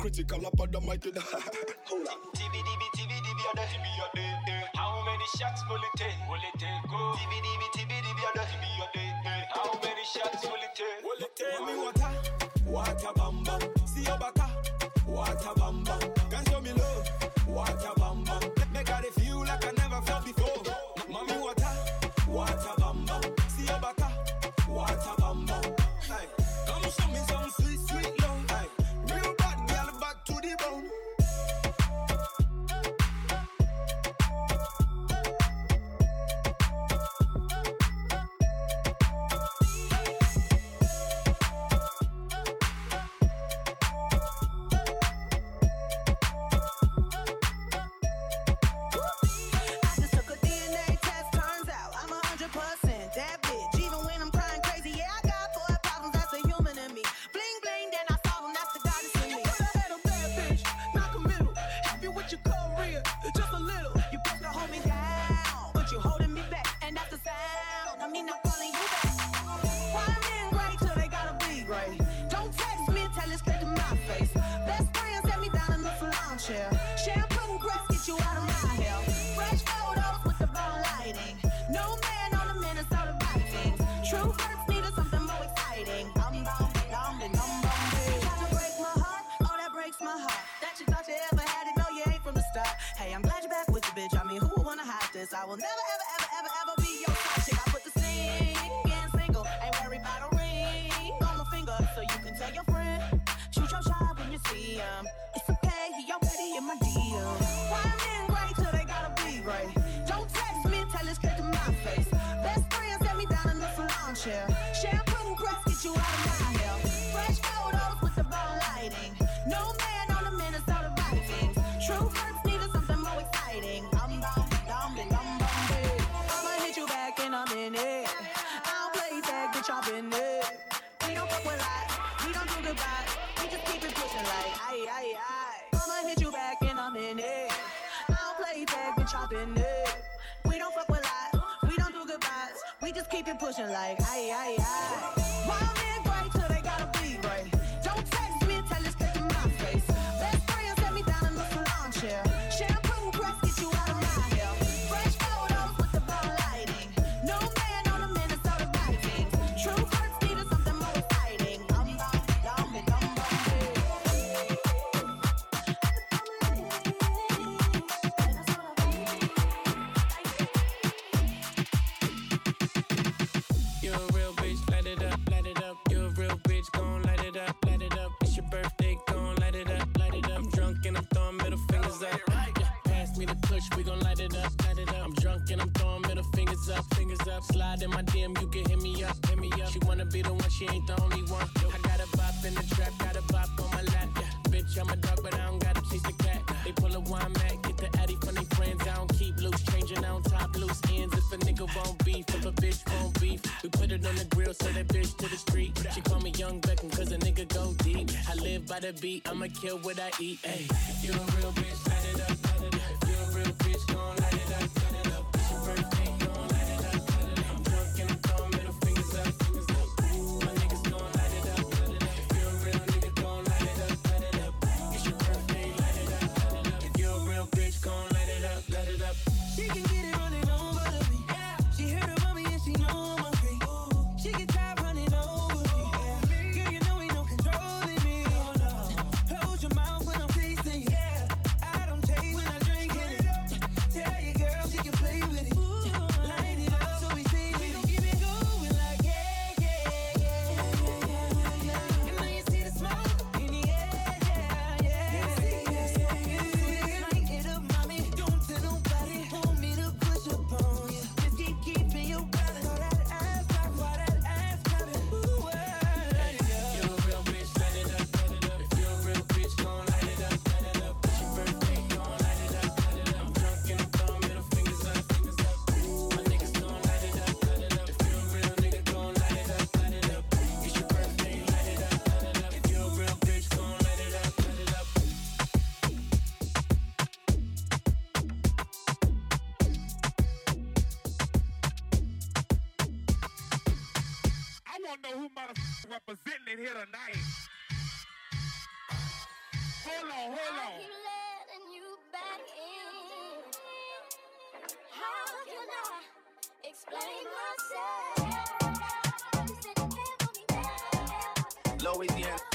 critical up on the. Hold on. TVDB, TVDB, other. TV, other. How many shots will it take? Will it take? Oh? Go. TVDB, TVDB, other. Other. How many shots will it take? Will it take? Mommy water, water pushing like aye aye aye. gotta be. I'ma kill what I eat. Ayy. Louisiana.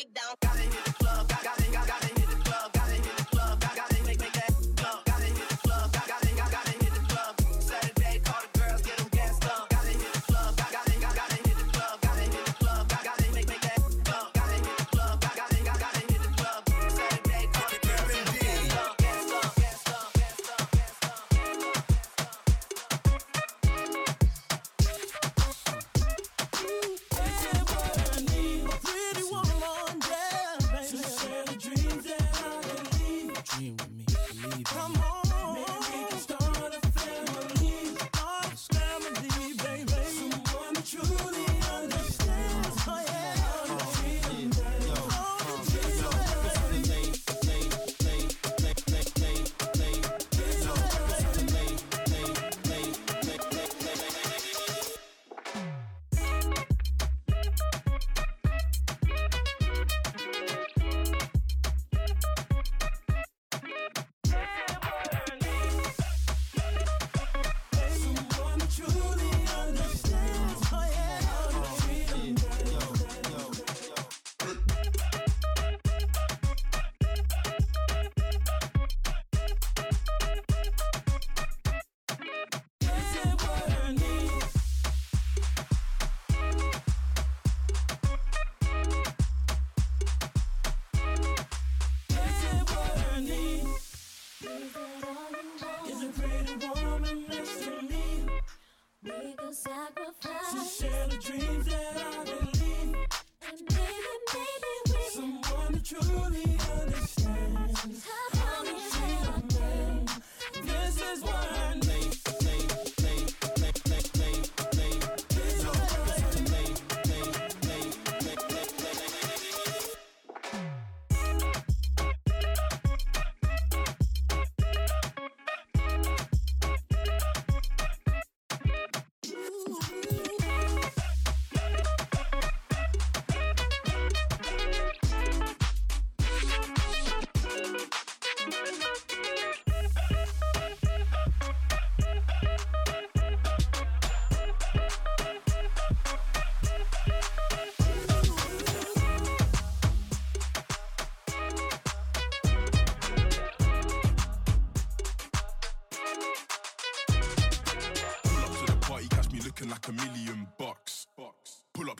Breakdown. Gotta To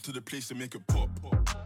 to the place and make it pop.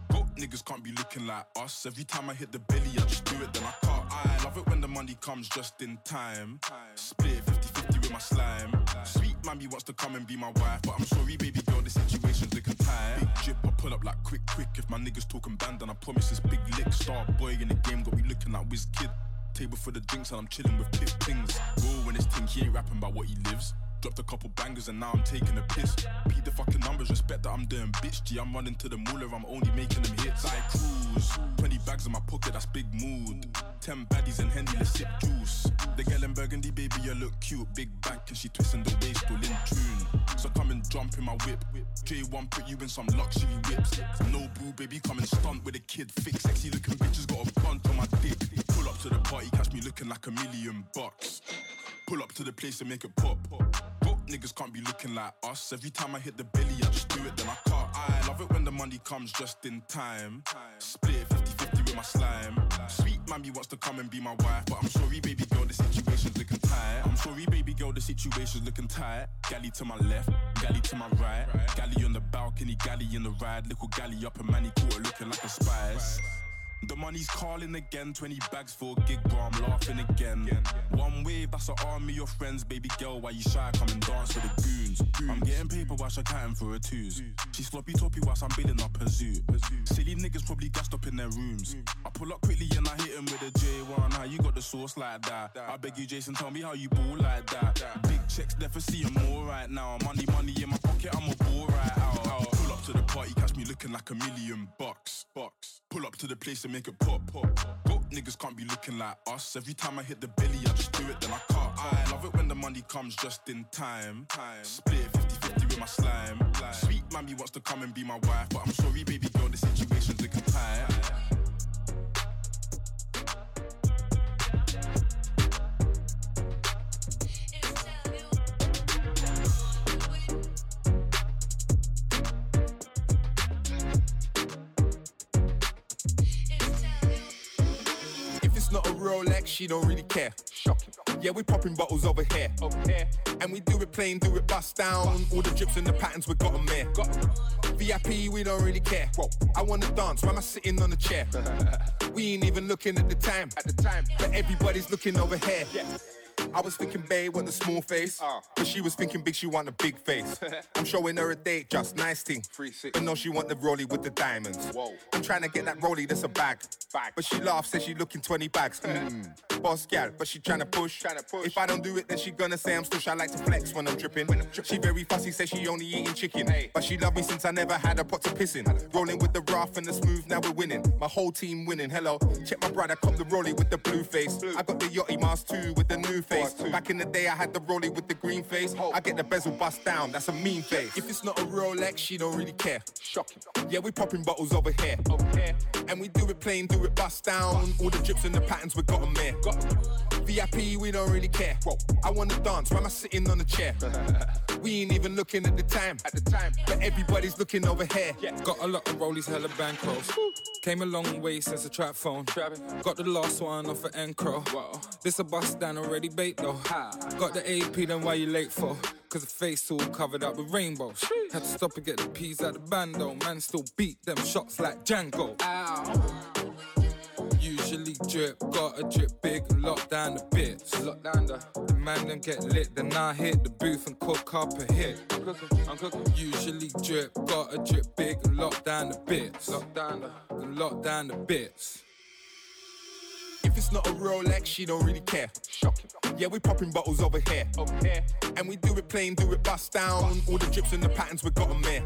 Broke niggas can't be looking like us. Every time I hit the belly, I just do it, then I cut. I love it when the money comes just in time. Split 50 50 with my slime. Sweet mammy wants to come and be my wife, but I'm sorry, baby girl, the situation's looking tight. Big drip, I pull up like quick, quick. If my niggas talking band, then I promise this big lick. Star boy in the game, got me looking like whiz kid. Table for the drinks and I'm chilling with pip things. Roll when it's ting, he ain't rapping about what he lives. Dropped a couple bangers and now I'm taking a piss. Beat the fucking numbers, respect that I'm doing bitch. G, I'm running to the moolah, I'm only making them hits. I cruise. 20 bags in my pocket, that's big mood. 10 baddies and Hendy, let's sip juice. The girl in Burgundy, baby, you look cute. Big back and she twisting the waist, all in tune. So come and jump in my whip. J1 put you in some luxury whips. No boo, baby, come and stunt with a kid. Fix sexy looking bitches, got a bun on my dick. Pull up to the party, catch me looking like a million bucks. Pull up to the place and make it pop. Broke niggas can't be looking like us. Every time I hit the billy, I just do it, then I cut. I love it when the money comes just in time. Split 50 50 with my slime. Sweet mammy wants to come and be my wife, but I'm sorry, baby girl, the situation's looking tight. I'm sorry, baby girl, the situation's looking tight. Galley to my left, galley to my right. Galley on the balcony, galley in the ride. Little galley up and manny looking like a spice. The money's calling again, 20 bags for a gig, bro. I'm laughing again. One wave, that's an army of friends, baby girl. Why you shy? Come and dance with the goons. I'm getting paper whilst I'm counting for her twos. She sloppy toppy whilst I'm building up her zoo. Silly niggas probably gassed up in their rooms. I pull up quickly and I hit him with a J1. How you got the sauce like that? I beg you, Jason, tell me how you ball like that. Big checks, never see more right now. Money, money in my pocket, I'm a ball right catch looking like a million bucks. bucks. Pull up to the place and make it pop. pop. Broke niggas can't be looking like us. Every time I hit the belly, I just do it, then I cut. I love it when the money comes just in time. time. Split 50 50 with my slime. Sweet mammy wants to come and be my wife, but I'm sorry, baby girl, the situation's looking tight. She don't really care. Shocking. Yeah, we popping bottles over here. Over here. And we do it plain, do it bust down. All the drips and the patterns, we got them there. VIP, we don't really care. I wanna dance, why am I sitting on a chair? we ain't even looking at the time. At the time. But everybody's looking over here. I was thinking babe want a small face, but she was thinking big, she want a big face. I'm showing her a date, just nice thing. But no, she want the rollie with the diamonds. I'm trying to get that rollie, that's a bag. But she laughs, says she looking 20 bags. Mm. Boss gal, but she trying to push. If I don't do it, then she gonna say I'm stush. I like to flex when I'm dripping. She very fussy, says she only eating chicken. But she love me since I never had a pot to piss in. Rolling with the rough and the smooth, now we're winning. My whole team winning. Hello, check my brother, come the rollie with the blue face. I got the yachty mask too with the new face. Back in the day, I had the rollie with the green face. I get the bezel bust down, that's a mean face. If it's not a Rolex, she don't really care. Shocking. Yeah, we popping bottles over here. Over here. And we do it plain, do it bust down. All the drips and the patterns, we got them there. VIP, we don't really care. I wanna dance, why am I sitting on a chair? we ain't even looking at the time. At the time. But everybody's looking over here. Got a lot of rollies, hella bankrolls. Came a long way since the trap phone. Got the last one off of Encro. This a bust down already though. Got the AP, then why you late for? Cause the face all covered up with rainbows. Had to stop and get the peas out the bando. Man still beat them shots like Django. Usually drip, got a drip big and lock down the bits. Lock down the, the man them get lit, then I hit the booth and cook up a hit. I'm cooking, I'm cooking. Usually drip, got a drip big and lock down the bits. Lock down the, and lock down the bits. If it's not a Rolex, she don't really care. Shocking. Yeah, we popping bottles over here. Over here. And we do it plain, do it bust down. All the drips and the patterns, we got them there.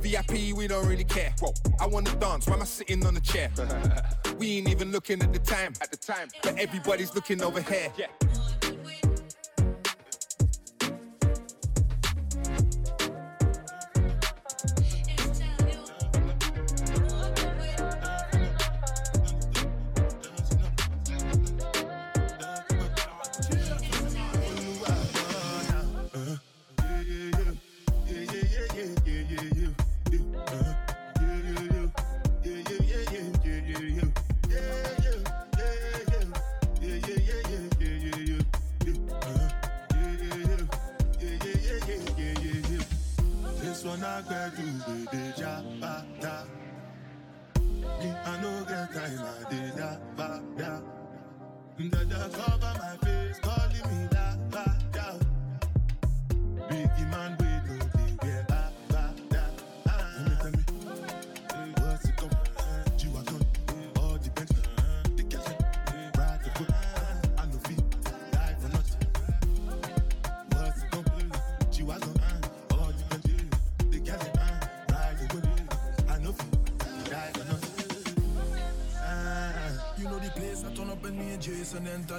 VIP, we don't really care. I wanna dance, why am I sitting on a chair? we ain't even looking at the time. At the time. But everybody's looking over here. Yeah. Dada cover my face,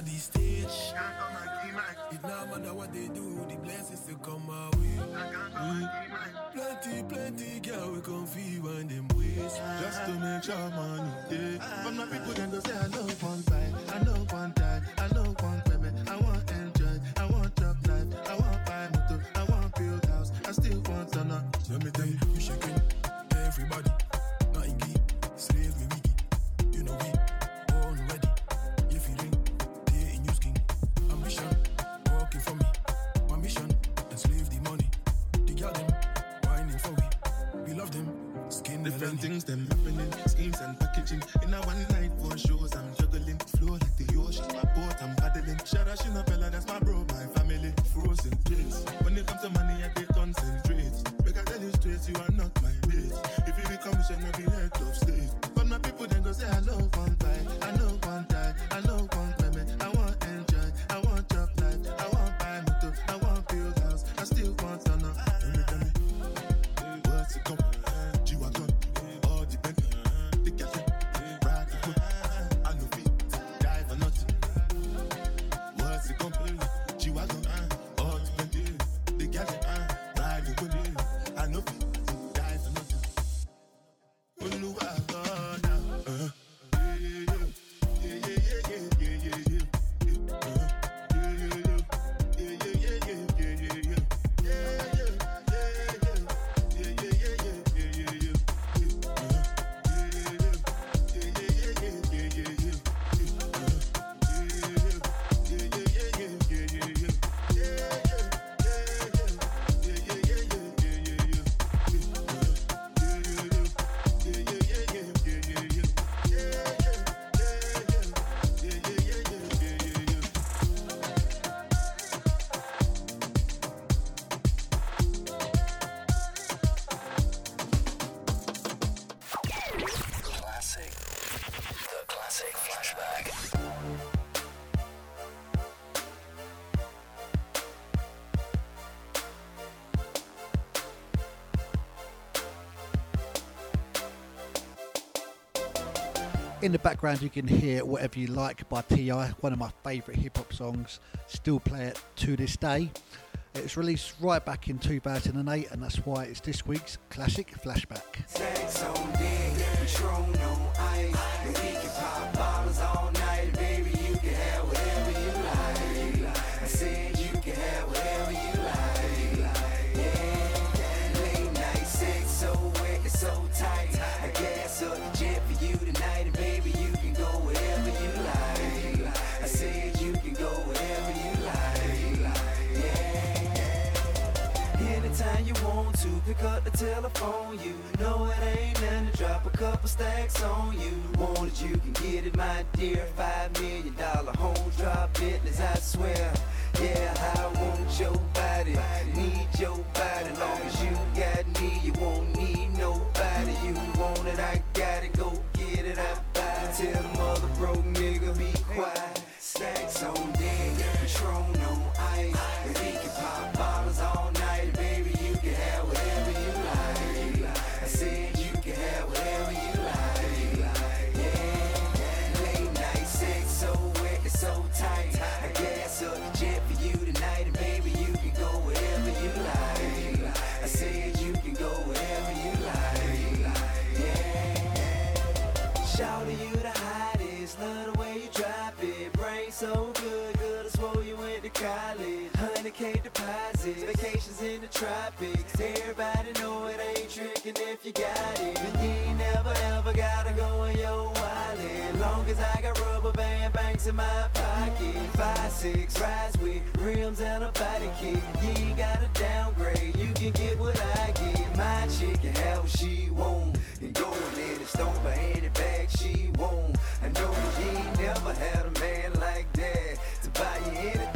Jason enter In the background, you can hear Whatever You Like by T.I., one of my favourite hip hop songs. Still play it to this day. It was released right back in 2008, and that's why it's this week's classic flashback. To, pick up the telephone. You know it ain't nothing to drop a couple stacks on you. Want it, you can get it, my dear. Five million dollar home drop business, I swear. Yeah, I want your body, need your body. Long as you got me, you won't need nobody. You want it, I got it. Go get it, I buy it. 100k vacations in the tropics. Everybody know it ain't tricking if you got it. And you ain't never ever gotta go in your wallet. Long as I got rubber band banks in my pocket. Five, six, rides with rims and a body kit. You ain't gotta downgrade, you can get what I get. My chick can have what she want. And go in the store for any bag she want. I know you ain't never had a man like that. To buy you anything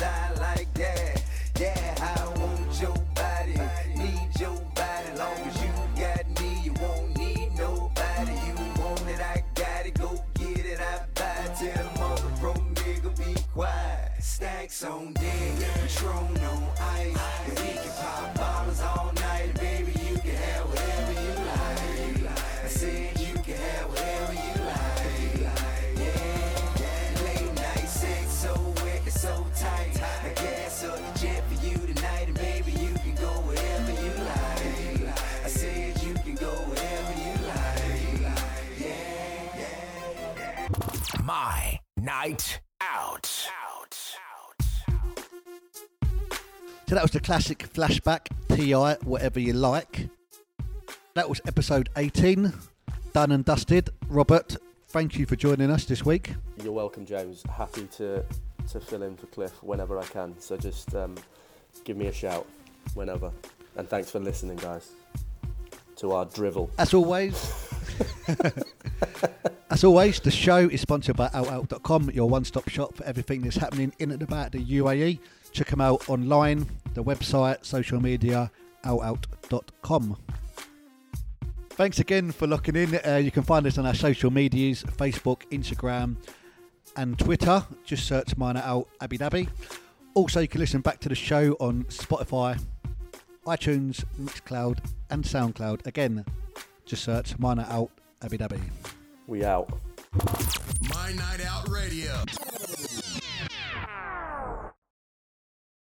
like that. Yeah, I want your body, need your body. Long as you got me, you won't need nobody. You want it, I got it. Go get it, I buy it. Tell the be quiet. Stacks on deck, Patron on ice. Night out. Out. Out. So that was the classic flashback, TI, whatever you like. That was episode 18, done and dusted. Robert, thank you for joining us this week. You're welcome, James. Happy to to fill in for Cliff whenever I can. So just um, give me a shout whenever. And thanks for listening, guys, to our drivel. As always, as always, the show is sponsored by OutOut.com, your one-stop shop for everything that's happening in and about the UAE. Check them out online, the website, social media, outout.com. Thanks again for locking in. Uh, you can find us on our social medias Facebook, Instagram, and Twitter. Just search My Night Out Abu Dhabi. Also, you can listen back to the show on Spotify, iTunes, Mixcloud, and Soundcloud. Again, just search My Night Out Abu Dhabi. We out. My Night Out Radio.